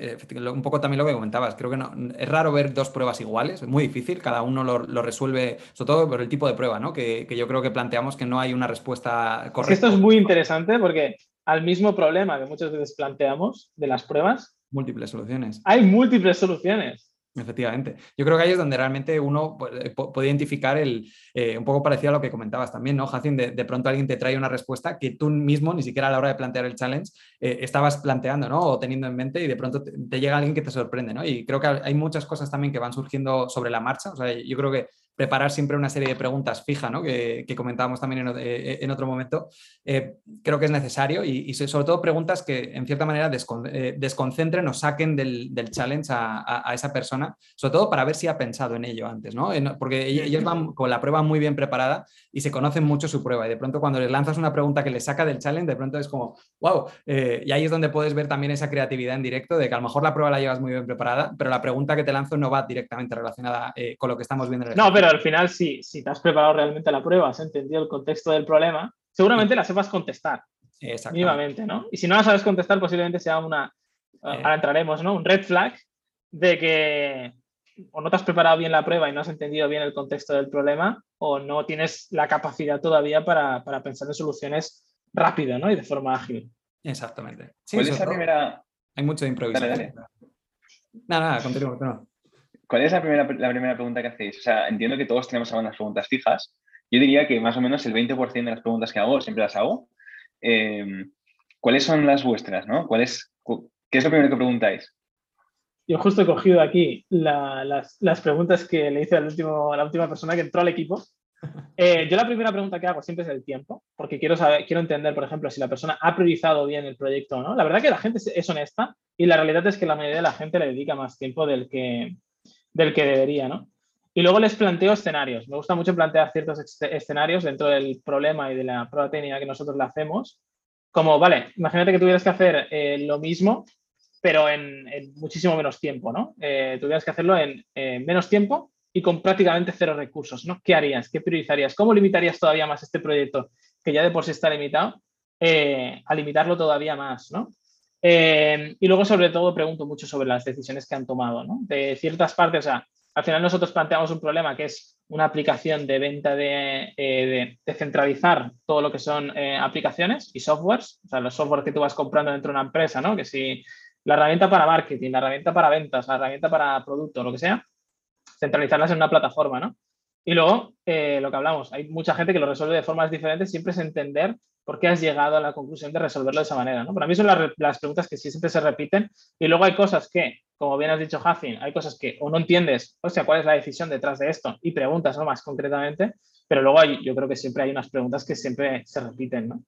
C: un poco también lo que comentabas, creo que no, es raro ver dos pruebas iguales, es muy difícil, cada uno lo, lo, resuelve, sobre todo por el tipo de prueba, ¿no? Que, yo creo que planteamos que no hay una respuesta correcta.
A: esto es muy interesante porque al mismo problema que muchas veces planteamos de las pruebas,
C: múltiples soluciones.
A: Hay múltiples soluciones.
C: Efectivamente. Yo creo que ahí es donde realmente uno puede, identificar el, eh, un poco parecido a lo que comentabas también, ¿no, Jacin? De, pronto alguien te trae una respuesta que tú mismo, ni siquiera a la hora de plantear el challenge, eh, estabas planteando, ¿no? O teniendo en mente y de pronto te, llega alguien que te sorprende, ¿no? Y creo que hay muchas cosas también que van surgiendo sobre la marcha. O sea, yo creo que preparar siempre una serie de preguntas fija, ¿no? que, comentábamos también en, eh, otro momento, eh, creo que es necesario y, sobre todo preguntas que en cierta manera eh, desconcentren o saquen del, challenge a, esa persona, sobre todo para ver si ha pensado en ello antes, ¿no? porque ellos van con la prueba muy bien preparada y se conocen mucho su prueba y de pronto cuando les lanzas una pregunta que les saca del challenge, de pronto es como, wow, y ahí es donde puedes ver también esa creatividad en directo de que a lo mejor la prueba la llevas muy bien preparada, pero la pregunta que te lanzo no va directamente relacionada con lo que estamos viendo en el
A: No, al final, si, si te has preparado realmente la prueba, has entendido el contexto del problema, seguramente la sepas contestar. Mínimamente, ¿no? Y si no la sabes contestar, posiblemente sea una, ahora entraremos, ¿no? Un red flag de que o no te has preparado bien la prueba y no has entendido bien el contexto del problema, o no tienes la capacidad todavía para, pensar en soluciones rápido, ¿no? Y de forma ágil.
C: Exactamente.
B: ¿Cuál es la primera...
C: Hay mucho de improvisación. Nada, nada, continúa,
B: ¿Cuál es la primera, la primera pregunta que hacéis? O sea, entiendo que todos tenemos algunas preguntas fijas. Yo diría que más o menos el 20% de las preguntas que hago siempre las hago. Em, ¿Cuáles son las vuestras? ¿no? ¿Cuál es, ¿Qué es lo primero que preguntáis?
A: Yo justo he cogido aquí las, las, preguntas que le hice al último, a la última persona que entró al equipo. Eh, yo la primera pregunta que hago siempre es el tiempo, porque quiero, saber, quiero entender, por ejemplo, si la persona ha priorizado bien el proyecto o no. La verdad que la gente es honesta y la realidad es que la mayoría de la gente le dedica más tiempo del que, del que debería, ¿no? Y luego les planteo escenarios. Me gusta mucho plantear ciertos escenarios dentro del problema y de la prueba técnica que nosotros le hacemos. Como, vale, imagínate que tuvieras que hacer eh, lo mismo, pero en, muchísimo menos tiempo, ¿no? Eh, tuvieras que hacerlo en menos tiempo y con prácticamente cero recursos, ¿no? ¿Qué harías? ¿Qué priorizarías? ¿Cómo limitarías todavía más este proyecto que ya de por sí está limitado eh, a limitarlo todavía más, ¿no? Eh, y luego, sobre todo, pregunto mucho sobre las decisiones que han tomado. De ciertas partes, o sea, al final nosotros planteamos un problema que es una aplicación de venta de, eh, de, centralizar todo lo que son aplicaciones y softwares, o sea, los softwares que tú vas comprando dentro de una empresa, ¿no? Que si la herramienta para marketing, la herramienta para ventas, la herramienta para producto, lo que sea, centralizarlas en una plataforma, ¿no? Y luego, eh, lo que hablamos, hay mucha gente que lo resuelve de formas diferentes, siempre es entender por qué has llegado a la conclusión de resolverlo de esa manera, ¿no? Para mí son las, preguntas que siempre se repiten y luego hay cosas que, como bien has dicho, Hafin, hay cosas que o no entiendes, o sea, cuál es la decisión detrás de esto y preguntas. Más concretamente, pero luego hay, yo creo que siempre hay unas preguntas que siempre se repiten, ¿no?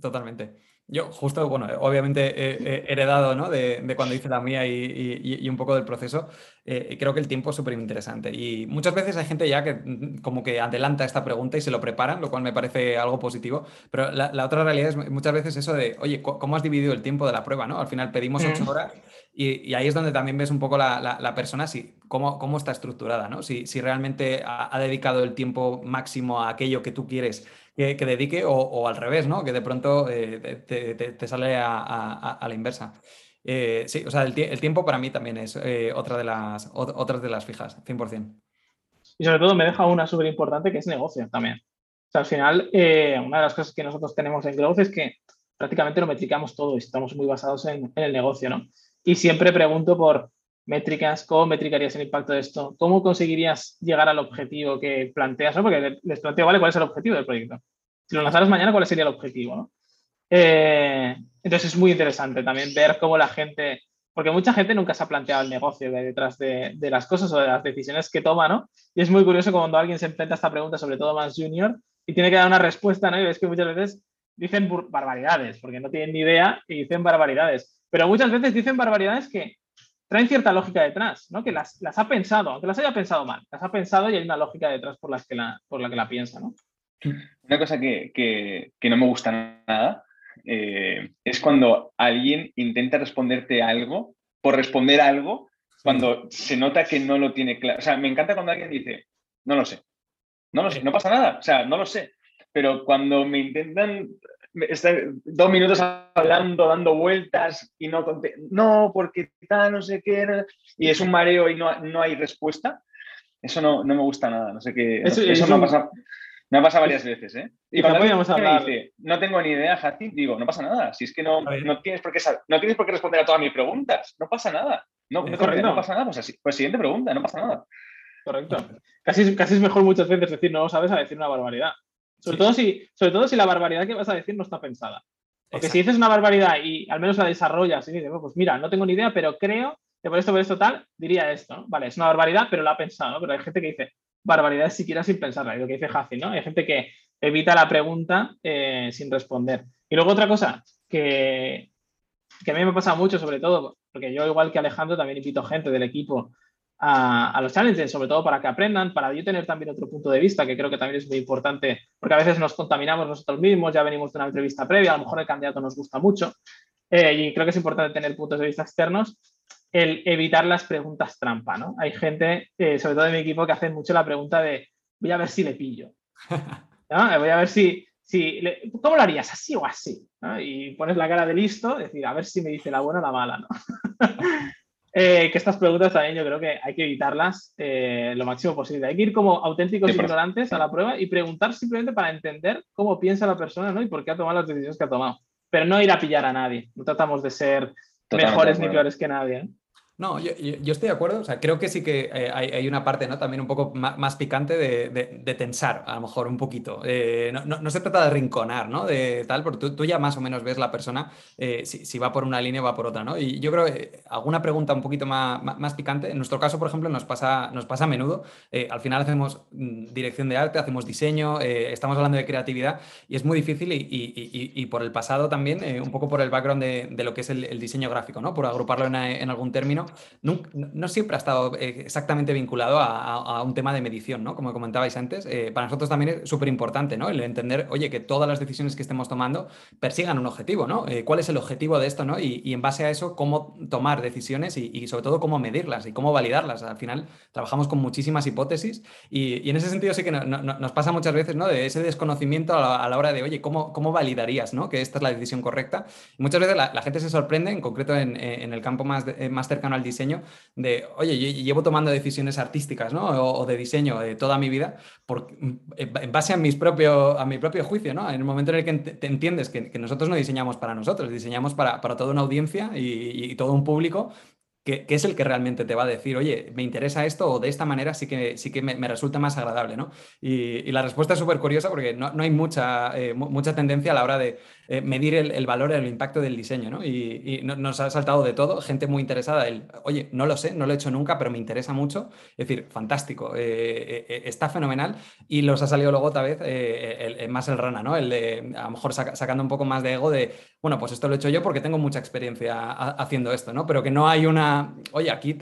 C: Totalmente. Yo justo, bueno, obviamente he, heredado ¿no? de, cuando hice la mía y, un poco del proceso. Eh, creo que el tiempo es súper interesante. Y muchas veces hay gente ya que mm, como que adelanta esta pregunta y se lo preparan, lo cual me parece algo positivo. Pero la, otra realidad es muchas veces eso de, oye, ¿cómo has dividido el tiempo de la prueba? ¿no? Al final pedimos ocho horas y, ahí es donde también ves un poco la, persona, si, cómo, cómo, está estructurada, ¿no? Si, si realmente ha, ha dedicado el tiempo máximo a aquello que tú quieres que, dedique o, al revés, ¿no? Que de pronto eh, te, sale a, la inversa. Eh, sí, o sea, el, tiempo para mí también es eh, otra de las, otras de las fijas, 100%.
A: Y sobre todo me deja una súper importante que es negocio también. O sea, al final, una de las cosas que nosotros tenemos en Growth es que prácticamente lo metricamos todo y estamos muy basados en, en el negocio, ¿no? Y siempre pregunto por métricas, ¿cómo metricarías el impacto de esto? ¿Cómo conseguirías llegar al objetivo que planteas? Porque les planteo, ¿vale? ¿Cuál es el objetivo del proyecto? Si lo lanzaras mañana, ¿cuál sería el objetivo? Eh, entonces es muy interesante también ver cómo la gente, porque mucha gente nunca se ha planteado el negocio detrás de, las cosas o de las decisiones que toma, ¿no? Y es muy curioso cuando alguien se enfrenta a esta pregunta, sobre todo más junior, y tiene que dar una respuesta, ¿no? Y ves que muchas veces dicen barbaridades, porque no tienen ni idea y dicen barbaridades. Pero muchas veces dicen barbaridades que traen cierta lógica detrás, ¿no? Que las, ha pensado, aunque las haya pensado mal, las ha pensado y hay una lógica detrás por, la que la piensa, ¿no?
B: Una cosa que, no me gusta nada eh, es cuando alguien intenta responderte algo por responder algo cuando se nota que no lo tiene claro. O sea, me encanta cuando alguien dice, no lo sé, no lo sé, no pasa nada, o sea, no lo sé. Pero cuando me intentan estar dos minutos hablando, dando vueltas y no no, porque tal, no sé qué, y es un mareo y no, no hay respuesta, eso no, no, me gusta nada, no sé qué, eso, me, ha pasado, me ha pasado varias veces, ¿eh? Y cuando podíamos hablar... dice, no tengo ni idea, Jacin, digo, no pasa nada, si es que no, no, tienes por qué no tienes por qué responder a todas mis preguntas, no pasa nada, no, no, no pasa nada, pues, así, pues siguiente pregunta, no pasa nada.
A: Correcto. Casi, casi es mejor muchas veces decir no sabes a decir una barbaridad. Sobre, todo si, sobre todo si la barbaridad que vas a decir no está pensada. Porque si dices una barbaridad y al menos la desarrollas y dices, pues mira, no tengo ni idea, pero creo que por esto, por esto tal, diría esto. Vale, es una barbaridad, pero lo ha pensado. Pero hay gente que dice barbaridades siquiera sin pensarla. Y lo que dice Hazi, ¿no? Hay gente que evita la pregunta eh, sin responder. Y luego otra cosa que, que a mí me pasa mucho, sobre todo, porque yo igual que Alejandro también invito gente del equipo a, los challenges, sobre todo para que aprendan, para yo tener también otro punto de vista, que creo que también es muy importante, porque a veces nos contaminamos nosotros mismos, ya venimos de una entrevista previa, a lo mejor el candidato nos gusta mucho, eh, y creo que es importante tener puntos de vista externos, el evitar las preguntas trampa, ¿no? Hay gente, eh, sobre todo de mi equipo, que hace mucho la pregunta de voy a ver si le pillo, Voy a ver si, si ¿cómo lo harías? ¿Así o así? Y pones la cara de listo, decir, a ver si me dice la buena o la mala, ¿no? Eh, que estas preguntas también yo creo que hay que evitarlas eh, lo máximo posible. Hay que ir como auténticos ignorantes a la prueba y preguntar simplemente para entender cómo piensa la persona ¿no? y por qué ha tomado las decisiones que ha tomado. Pero no ir a pillar a nadie. No tratamos de ser mejores ni peores que nadie. ¿eh?
C: No, yo, estoy de acuerdo. O sea, creo que sí que eh, hay, una parte ¿no? también un poco más, picante de, tensar, a lo mejor un poquito. Eh, no, se trata de rinconar, ¿no? De tal, porque tú, ya más o menos ves la persona eh, si, va por una línea o va por otra, ¿no? Y yo creo que alguna pregunta un poquito más, más, picante. En nuestro caso, por ejemplo, nos pasa, nos pasa a menudo. al final hacemos mm, dirección de arte, hacemos diseño, estamos hablando de creatividad y es muy difícil y, por el pasado también, un poco por el background de, lo que es el, diseño gráfico, ¿no? Por agruparlo en algún término no, siempre ha estado eh, exactamente vinculado a, un tema de medición, ¿no? Como comentabais antes, eh, para nosotros también es súper importante, ¿no? El entender, oye, que todas las decisiones que estemos tomando persigan un objetivo, ¿no? Eh, ¿Cuál es el objetivo de esto, ¿no? Y, en base a eso, cómo tomar decisiones y, sobre todo cómo medirlas y cómo validarlas. Al final, trabajamos con muchísimas hipótesis y, en ese sentido sí que nos pasa muchas veces, ¿no? De ese desconocimiento a la, hora de, oye, ¿cómo, ¿cómo, validarías, ¿no? Que esta es la decisión correcta. Muchas veces la, gente se sorprende, en concreto en, el campo más, más cercano al diseño, de, oye, llevo tomando decisiones artísticas ¿no? o, de diseño de toda mi vida por, en base a, mis propio, a mi propio juicio, ¿no? en el momento en el que te entiendes que, nosotros no diseñamos para nosotros, diseñamos para, para toda una audiencia y, y todo un público que, es el que realmente te va a decir, oye, me interesa esto o de esta manera sí que, que me, resulta más agradable, ¿no? Y, la respuesta es súper curiosa porque no, hay mucha, eh, mucha tendencia a la hora de eh, medir el, valor, el impacto del diseño, ¿no? Y, nos ha saltado de todo, gente muy interesada, el, oye, no lo sé, no lo he hecho nunca, pero me interesa mucho. Es decir, fantástico, eh, está fenomenal y los ha salido luego otra vez más el rana, ¿no? El de, a lo mejor sacando un poco más de ego de, bueno, pues esto lo he hecho yo porque tengo mucha experiencia haciendo esto, ¿no? Pero que no hay una oye, aquí,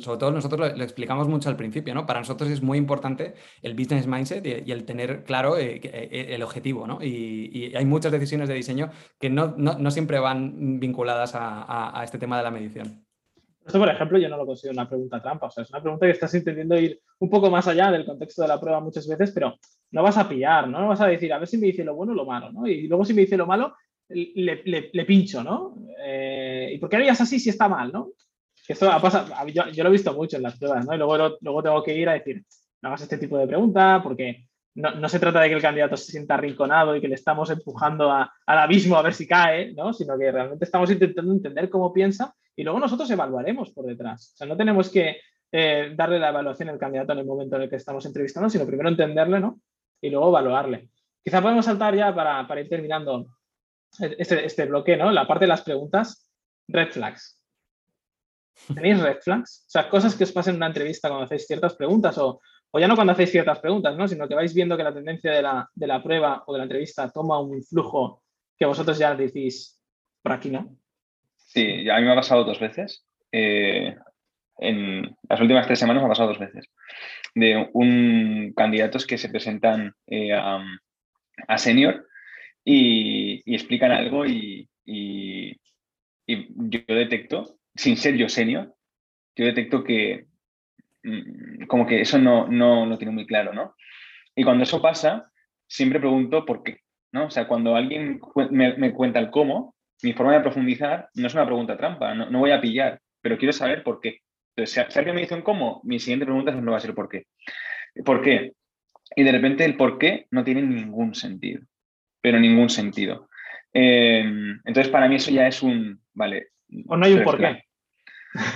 C: sobre todo nosotros lo, explicamos mucho al principio, ¿no? Para nosotros es muy importante el business mindset y, el tener claro eh, eh, el objetivo, ¿no? Y, hay muchas decisiones de diseño que no, siempre van vinculadas a, este tema de la medición.
A: Esto, por ejemplo, yo no lo considero una pregunta trampa. O sea, es una pregunta que estás intentando ir un poco más allá del contexto de la prueba muchas veces, pero no vas a pillar, ¿no? No vas a decir, a ver si me dice lo bueno o lo malo, ¿no? Y luego si me dice lo malo, le, pincho, ¿no? Eh, ¿Y por qué harías así si está mal, no? Esto ha pasado, yo, lo he visto mucho en las pruebas, ¿no? Y luego, luego tengo que ir a decir, no hagas este tipo de pregunta porque no, se trata de que el candidato se sienta arrinconado y que le estamos empujando al abismo a ver si cae, ¿no? Sino que realmente estamos intentando entender cómo piensa y luego nosotros evaluaremos por detrás. O sea, no tenemos que eh, darle la evaluación al candidato en el momento en el que estamos entrevistando, sino primero entenderle, ¿no? Y luego evaluarle. Quizá podemos saltar ya para, para ir terminando este, este bloque, ¿no? La parte de las preguntas, red flags. ¿Tenéis red flags? O sea, cosas que os pasen en una entrevista cuando hacéis ciertas preguntas o, o ya no cuando hacéis ciertas preguntas, ¿no? sino que vais viendo que la tendencia de la, de la prueba o de la entrevista toma un flujo que vosotros ya decís, por aquí no.
B: Sí, a mí me ha pasado dos veces. Eh, en las últimas tres semanas me ha pasado dos veces. De un candidatos que se presentan eh, a, senior y, explican algo y, y, yo detecto sin ser yo senior, yo detecto que como que eso no, no lo tiene muy claro, ¿no? Y cuando eso pasa, siempre pregunto por qué, ¿no? O sea, cuando alguien me, cuenta el cómo, mi forma de profundizar no es una pregunta trampa, no, voy a pillar, pero quiero saber por qué. Entonces, si alguien me dice un cómo, mi siguiente pregunta no va a ser por qué. ¿Por qué? Y de repente el por qué no tiene ningún sentido, pero ningún sentido. Em, entonces, para mí eso ya es un, vale.
A: O no hay un por qué.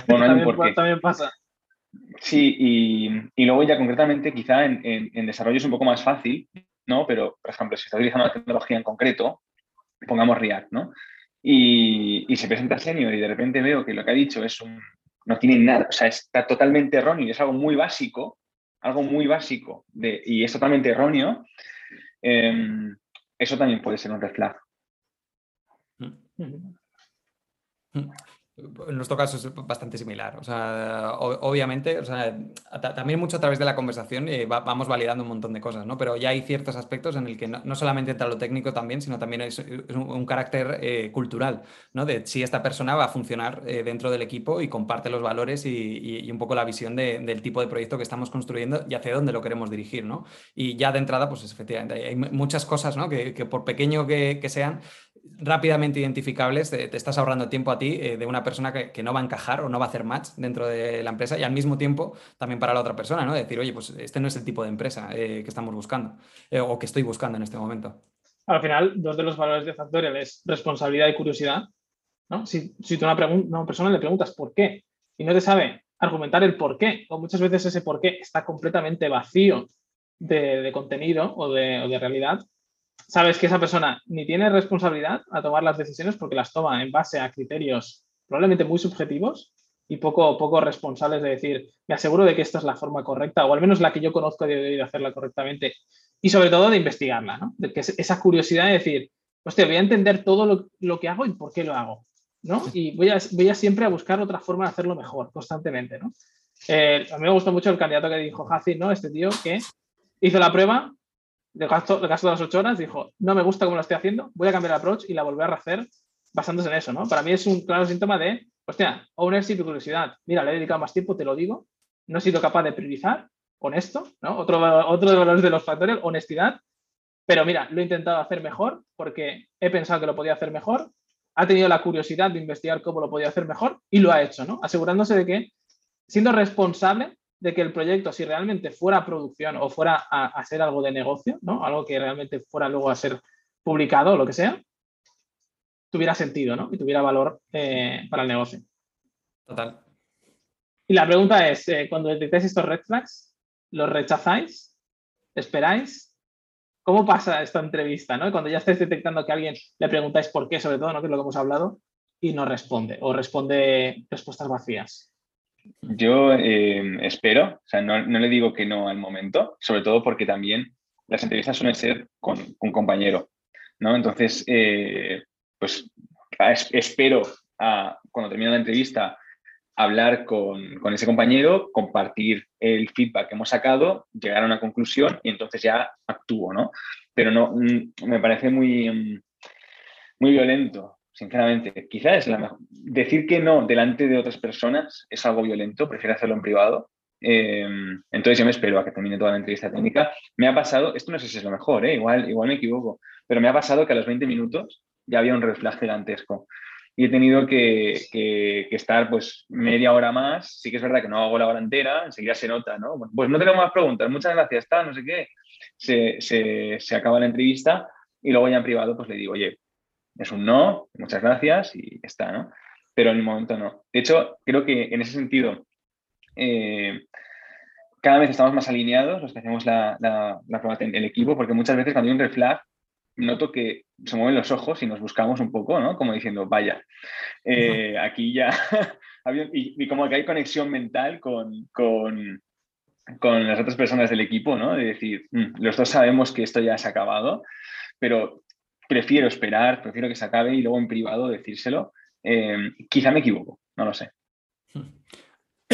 B: también,
A: también pasa.
B: Sí, y, luego ya concretamente quizá en, en, desarrollo es un poco más fácil, ¿no? Pero, por ejemplo, si está utilizando una tecnología en concreto, pongamos React, ¿no? Y, se presenta senior y de repente veo que lo que ha dicho es un, no tiene nada, o sea, está totalmente erróneo y es algo muy básico, algo muy básico de, y es totalmente erróneo, em, eso también puede ser un red
C: En nuestro caso es bastante similar. O sea, obviamente, o sea, también mucho a través de la conversación eh, vamos validando un montón de cosas, ¿no? Pero ya hay ciertos aspectos en el que no, solamente entra lo técnico también, sino también es, un, carácter eh, cultural, ¿no? De si esta persona va a funcionar eh, dentro del equipo y comparte los valores y, un poco la visión del tipo de proyecto que estamos construyendo y hacia dónde lo queremos dirigir, ¿no? Y ya de entrada, pues efectivamente, hay muchas cosas, ¿no? Que, por pequeño que, que sean, rápidamente identificables, te, estás ahorrando tiempo a ti eh, de una persona que, no va a encajar o no va a hacer match dentro de la empresa y al mismo tiempo también para la otra persona, ¿no? Decir, oye, pues este no es el tipo de empresa eh, que estamos buscando eh, o que estoy buscando en este momento.
A: Al final, dos de los valores de Factorial es responsabilidad y curiosidad. ¿no? Si, si tú a una, una persona le preguntas por qué y no te sabe argumentar el por qué, o muchas veces ese por qué está completamente vacío de, contenido o de, o de realidad, sabes que esa persona ni tiene responsabilidad a tomar las decisiones porque las toma en base a criterios probablemente muy subjetivos y poco, poco responsables de decir, me aseguro de que esta es la forma correcta, o al menos la que yo conozco de, de hacerla correctamente, y sobre todo de investigarla, ¿no? De que esa curiosidad de decir, hostia, voy a entender todo lo, que hago y por qué lo hago, ¿no? Y voy a, voy a siempre a buscar otra forma de hacerlo mejor, constantemente, ¿no? Eh, a mí me gustó mucho el candidato que dijo Hazi, ¿no? Este tío que hizo la prueba, de gasto, gasto de las ocho horas, dijo, no me gusta cómo lo estoy haciendo, voy a cambiar el approach y la volver a hacer basándose en eso, ¿no? Para mí es un claro síntoma de, hostia, ownership y curiosidad. Mira, le he dedicado más tiempo, te lo digo, no he sido capaz de priorizar con esto, ¿no? Otro, otro de los valores de los factores, honestidad, pero mira, lo he intentado hacer mejor porque he pensado que lo podía hacer mejor, ha tenido la curiosidad de investigar cómo lo podía hacer mejor y lo ha hecho, ¿no? Asegurándose de que, siendo responsable de que el proyecto, si realmente fuera producción o fuera a, ser algo de negocio, ¿no? Algo que realmente fuera luego a ser publicado o lo que sea, tuviera sentido, ¿no? Y tuviera valor eh, para el negocio.
C: Total.
A: Y la pregunta es, eh, cuando detectáis estos red flags, ¿los rechazáis? ¿Esperáis? ¿Cómo pasa esta entrevista, ¿no? Cuando ya estáis detectando que a alguien le preguntáis por qué, sobre todo, ¿no? Que es lo que hemos hablado, y no responde, o responde respuestas vacías.
B: Yo eh, espero, o sea, no, le digo que no al momento, sobre todo porque también las entrevistas suelen ser con un compañero, ¿no? Entonces, eh, pues espero cuando termine la entrevista hablar con, ese compañero, compartir el feedback que hemos sacado, llegar a una conclusión y entonces ya actúo, ¿no? Pero no, mm, me parece muy, mm, muy violento sinceramente. Quizás es la mejor. Decir que no delante de otras personas es algo violento, prefiero hacerlo en privado. Em, entonces yo me espero a que termine toda la entrevista técnica. Me ha pasado, esto no sé si es lo mejor, ¿eh? igual, igual me equivoco, pero me ha pasado que a los 20 minutos ya había un reflejo gigantesco y he tenido que, estar pues media hora más. Sí que es verdad que no hago la hora entera, enseguida se nota, ¿no? pues no tengo más preguntas, muchas gracias, está, no sé qué. Se, se, se, acaba la entrevista y luego ya en privado pues le digo, oye, es un no, muchas gracias y está, ¿no? Pero en el momento no. De hecho, creo que en ese sentido, eh, cada vez estamos más alineados los que hacemos la, la, el equipo, porque muchas veces cuando hay un red noto que se mueven los ojos y nos buscamos un poco, ¿no? Como diciendo, vaya, eh, aquí ya, y, como que hay conexión mental con, con, con, las otras personas del equipo, ¿no? De decir, mm, los dos sabemos que esto ya se ha acabado, pero prefiero esperar, prefiero que se acabe y luego en privado decírselo. Eh, quizá me equivoco, no lo sé.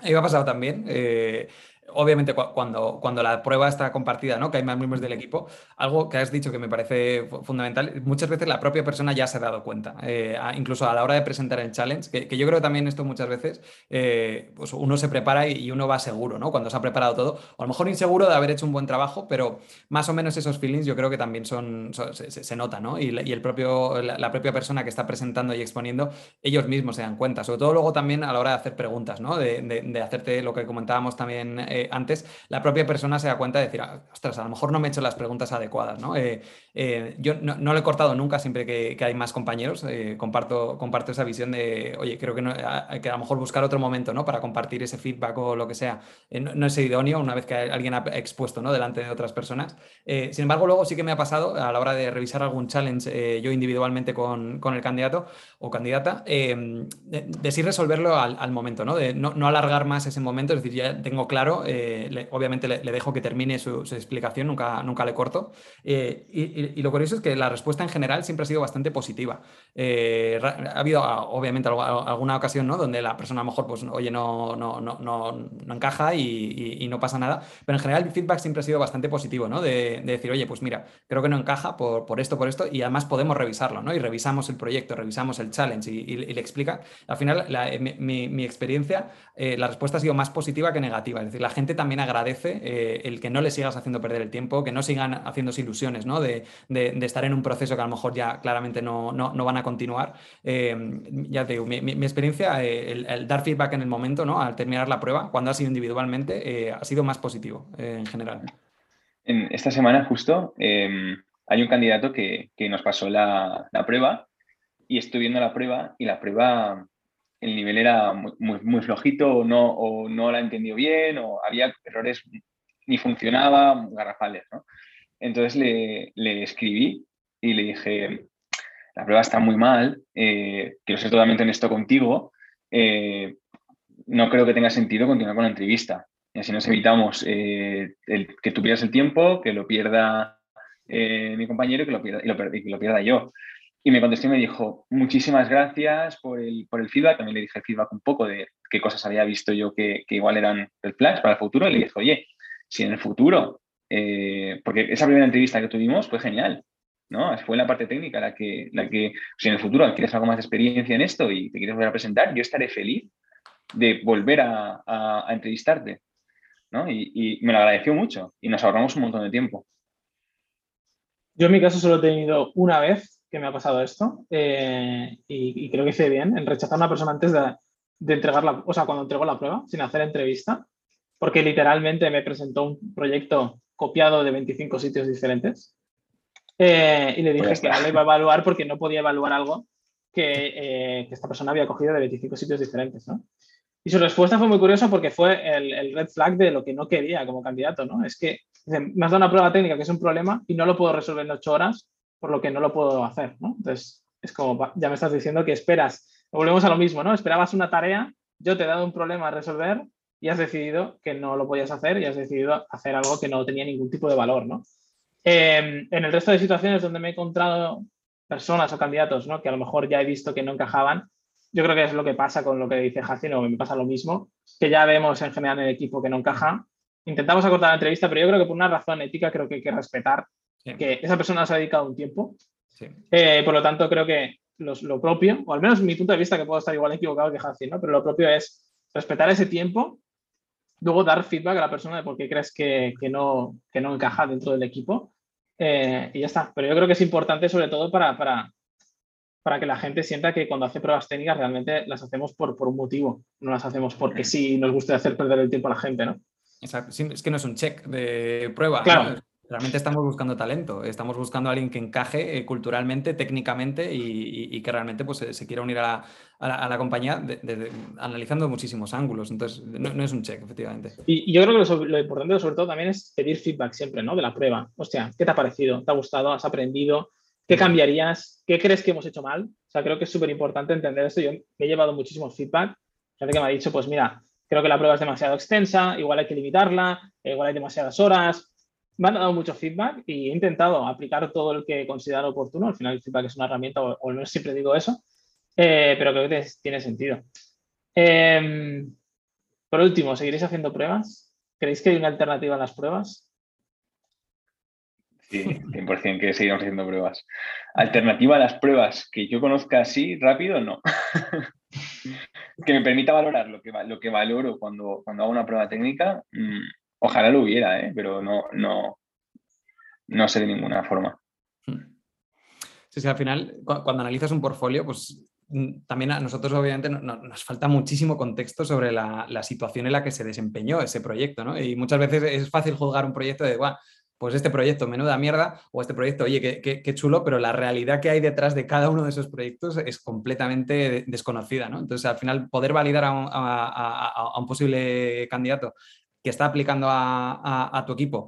C: Ahí me ha pasado también. Eh, obviamente cuando, cuando la prueba está compartida, ¿no? que hay más miembros del equipo, algo que has dicho que me parece fundamental, muchas veces la propia persona ya se ha dado cuenta, eh, incluso a la hora de presentar el challenge, que, yo creo también esto muchas veces eh, pues uno se prepara y, uno va seguro, ¿no? cuando se ha preparado todo, a lo mejor inseguro de haber hecho un buen trabajo, pero más o menos esos feelings yo creo que también son, se, se, nota, ¿no? y, y, el propio, la, propia persona que está presentando y exponiendo, ellos mismos se dan cuenta, sobre todo luego también a la hora de hacer preguntas, ¿no? de, de, hacerte lo que comentábamos también eh, antes, la propia persona se da cuenta de decir, ah, ostras, a lo mejor no me he hecho las preguntas adecuadas, ¿no? Eh, eh, yo no, lo he cortado nunca siempre que, hay más compañeros, comparto, comparto esa visión de, oye, creo que, hay que a lo mejor buscar otro momento, ¿no? Para compartir ese feedback o lo que sea. no, es idóneo una vez que alguien ha expuesto, ¿no? Delante de otras personas. sin embargo, luego sí que me ha pasado a la hora de revisar algún challenge yo individualmente con, con, el candidato o candidata, de, sí resolverlo al, momento, ¿no? De no, no alargar más ese momento, es decir, ya tengo claro eh, obviamente le, dejo que termine su, explicación, nunca, nunca le corto. Eh, y, lo curioso es que la respuesta en general siempre ha sido bastante positiva. ha habido ah, obviamente alguna ocasión ¿no? donde la persona a lo mejor, pues, oye, no, no, no, no, encaja y, no pasa nada, pero en general el feedback siempre ha sido bastante positivo, ¿no? De, decir, oye, pues mira, creo que no encaja por, por, esto, por esto, y además podemos revisarlo, ¿no? Y revisamos el proyecto, revisamos el challenge y, le explica. Al final, mi, mi, experiencia, la respuesta ha sido más positiva que negativa. Es decir, la gente también agradece eh, el que no le sigas haciendo perder el tiempo, que no sigan haciéndose ilusiones ¿no? de, estar en un proceso que a lo mejor ya claramente no, van a continuar. Eh, ya te digo, mi, experiencia, eh, el, dar feedback en el momento, ¿no? al terminar la prueba, cuando ha sido individualmente, ha sido más positivo en general.
B: En esta semana justo em, hay un candidato que, nos pasó la, la prueba y estoy viendo la prueba y la prueba el nivel era muy, muy, flojito o no, o no la entendió bien o había errores, ni funcionaba, garrafales. ¿no? Entonces le, escribí y le dije, la prueba está muy mal, eh, quiero ser totalmente honesto contigo, eh, no creo que tenga sentido continuar con la entrevista. Y así nos evitamos eh, que tú pierdas el tiempo, que lo pierda mi compañero y que lo pierda, y que lo pierda yo. Y me contestó y me dijo, muchísimas gracias por el, por el feedback. También le dije feedback un poco de qué cosas había visto yo que, que igual eran el flash para el futuro. Y le dije, oye, si en el futuro, eh, porque esa primera entrevista que tuvimos fue genial, ¿no? Fue la parte técnica la que, la que, si en el futuro quieres algo más de experiencia en esto y te quieres volver a presentar, yo estaré feliz de volver a, entrevistarte, ¿no? Y me lo agradeció mucho y nos ahorramos un montón de tiempo.
A: Yo en mi caso solo he tenido una vez que me ha pasado esto eh, y, creo que hice bien en rechazar a una persona antes de, de entregar la, o sea, cuando entregó la prueba, sin hacer entrevista, porque literalmente me presentó un proyecto copiado de 25 sitios diferentes eh, y le dije pues que no lo iba a evaluar porque no podía evaluar algo que, eh, que, esta persona había cogido de 25 sitios diferentes, ¿no? Y su respuesta fue muy curiosa porque fue el, el, red flag de lo que no quería como candidato, ¿no? Es que me has dado una prueba técnica que es un problema y no lo puedo resolver en ocho horas por lo que no lo puedo hacer, ¿no? Entonces, es como, ya me estás diciendo que esperas, volvemos a lo mismo, ¿no? Esperabas una tarea, yo te he dado un problema a resolver y has decidido que no lo podías hacer y has decidido hacer algo que no tenía ningún tipo de valor, ¿no? Em, en el resto de situaciones donde me he encontrado personas o candidatos, ¿no? Que a lo mejor ya he visto que no encajaban, yo creo que es lo que pasa con lo que dice Jacino, me pasa lo mismo, que ya vemos en general en el equipo que no encaja. Intentamos acortar la entrevista, pero yo creo que por una razón ética creo que hay que respetar que esa persona se ha dedicado un tiempo. Eh, por lo tanto, creo que lo propio, o al menos mi punto de vista, que puedo estar igual equivocado que Hacin, ¿no? pero lo propio es respetar ese tiempo, luego dar feedback a la persona de por qué crees que, que no, que no encaja dentro del equipo eh, y ya está. Pero yo creo que es importante sobre todo para, para, para, que la gente sienta que cuando hace pruebas técnicas realmente las hacemos por, por un motivo, no las hacemos porque sí nos gusta hacer perder el tiempo a la gente, ¿no?
C: Exacto. Es que no es un check de prueba.
A: Claro.
C: Realmente estamos buscando talento, estamos buscando a alguien que encaje eh, culturalmente, técnicamente y, que realmente pues, se, quiera unir a la, compañía analizando muchísimos ángulos. Entonces, no, es un check, efectivamente.
A: Y, yo creo que lo, importante, sobre todo, también es pedir feedback siempre, ¿no? De la prueba. Hostia, ¿qué te ha parecido? ¿Te ha gustado? ¿Has aprendido? ¿Qué cambiarías? ¿Qué crees que hemos hecho mal? O sea, creo que es súper importante entender esto. Yo me he llevado muchísimo feedback. Gente que me ha dicho, pues mira, creo que la prueba es demasiado extensa, igual hay que limitarla, igual hay demasiadas horas me han dado mucho feedback y he intentado aplicar todo el que considero oportuno. Al final el feedback es una herramienta, o, menos siempre digo eso, eh, pero creo que tiene sentido. Em, por último, ¿seguiréis haciendo pruebas? ¿Creéis que hay una alternativa a las pruebas?
B: Sí, 100% que seguiremos haciendo pruebas. Alternativa a las pruebas que yo conozca así rápido, no. que me permita valorar lo que, lo que valoro cuando, cuando hago una prueba técnica, mm, Ojalá lo hubiera, ¿eh? pero no, no, no sé de ninguna forma.
C: Sí, sí, al final, cuando analizas un portfolio, pues mm, también a nosotros obviamente nos falta muchísimo contexto sobre la, situación en la que se desempeñó ese proyecto, ¿no? Y muchas veces es fácil juzgar un proyecto de, guau, pues este proyecto, menuda mierda, o este proyecto, oye, qué, chulo, pero la realidad que hay detrás de cada uno de esos proyectos es completamente desconocida, ¿no? Entonces, al final, poder validar a un posible candidato que está aplicando a, tu equipo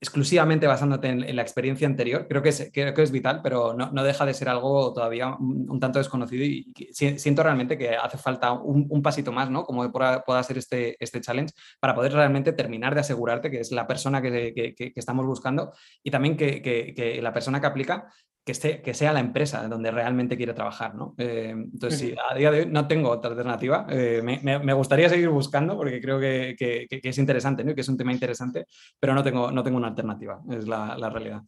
C: exclusivamente basándote en, la experiencia anterior, creo que es, creo que es vital, pero no, deja de ser algo todavía un, tanto desconocido y siento realmente que hace falta un, pasito más, ¿no? Como pueda, pueda, ser este, este challenge, para poder realmente terminar de asegurarte que es la persona que, estamos buscando y también que, la persona que aplica que, esté, que sea la empresa donde realmente quiere trabajar. ¿no? Eh, entonces, sí, a día de hoy no tengo otra alternativa. Eh, me, gustaría seguir buscando porque creo que, es interesante, ¿no? que es un tema interesante, pero no tengo, no tengo una alternativa, es la, realidad.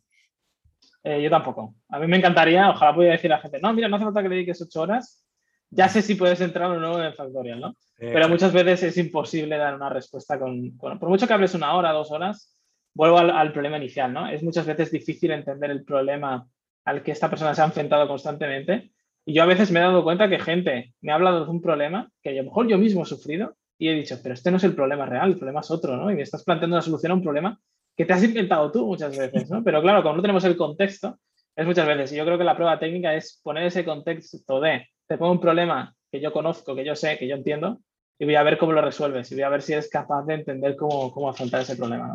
A: Eh, yo tampoco. A mí me encantaría, ojalá pudiera decir a la gente, no, mira, no hace falta que dediques ocho horas, ya sé si puedes entrar o no en Factorial, ¿no? pero muchas veces es imposible dar una respuesta con, por mucho que hables una hora, dos horas, vuelvo al, al problema inicial, ¿no? Es muchas veces difícil entender el problema al que esta persona se ha enfrentado constantemente. Y yo a veces me he dado cuenta que gente me ha hablado de un problema que a lo mejor yo mismo he sufrido y he dicho, pero este no es el problema real, el problema es otro, ¿no? Y me estás planteando una solución a un problema que te has inventado tú muchas veces, ¿no? Pero claro, como no tenemos el contexto, es muchas veces. Y yo creo que la prueba técnica es poner ese contexto de, te pongo un problema que yo conozco, que yo sé, que yo entiendo, y voy a ver cómo lo resuelves, y voy a ver si eres capaz de entender cómo, cómo afrontar ese problema, ¿no?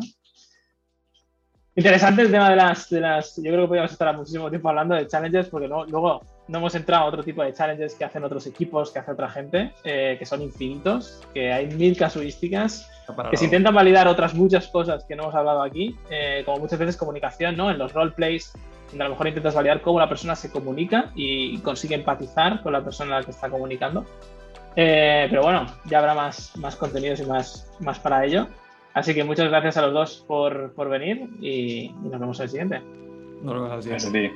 A: Interesante el tema de las, de las. Yo creo que podríamos estar muchísimo tiempo hablando de challenges, porque luego no hemos entrado a otro tipo de challenges que hacen otros equipos, que hace otra gente, eh, que son infinitos, que hay mil casuísticas, que se intentan validar otras muchas cosas que no hemos hablado aquí, eh, como muchas veces comunicación, ¿no? En los roleplays, donde a lo mejor intentas validar cómo la persona se comunica y consigue empatizar con la persona a la que está comunicando. Eh, pero bueno, ya habrá más, más contenidos y más, más para ello. Así que muchas gracias a los dos por, por venir y, nos vemos al siguiente.
C: Nos vemos al siguiente.
B: Gracias a ti.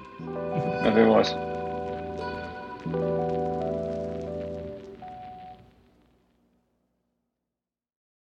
B: Nos vemos.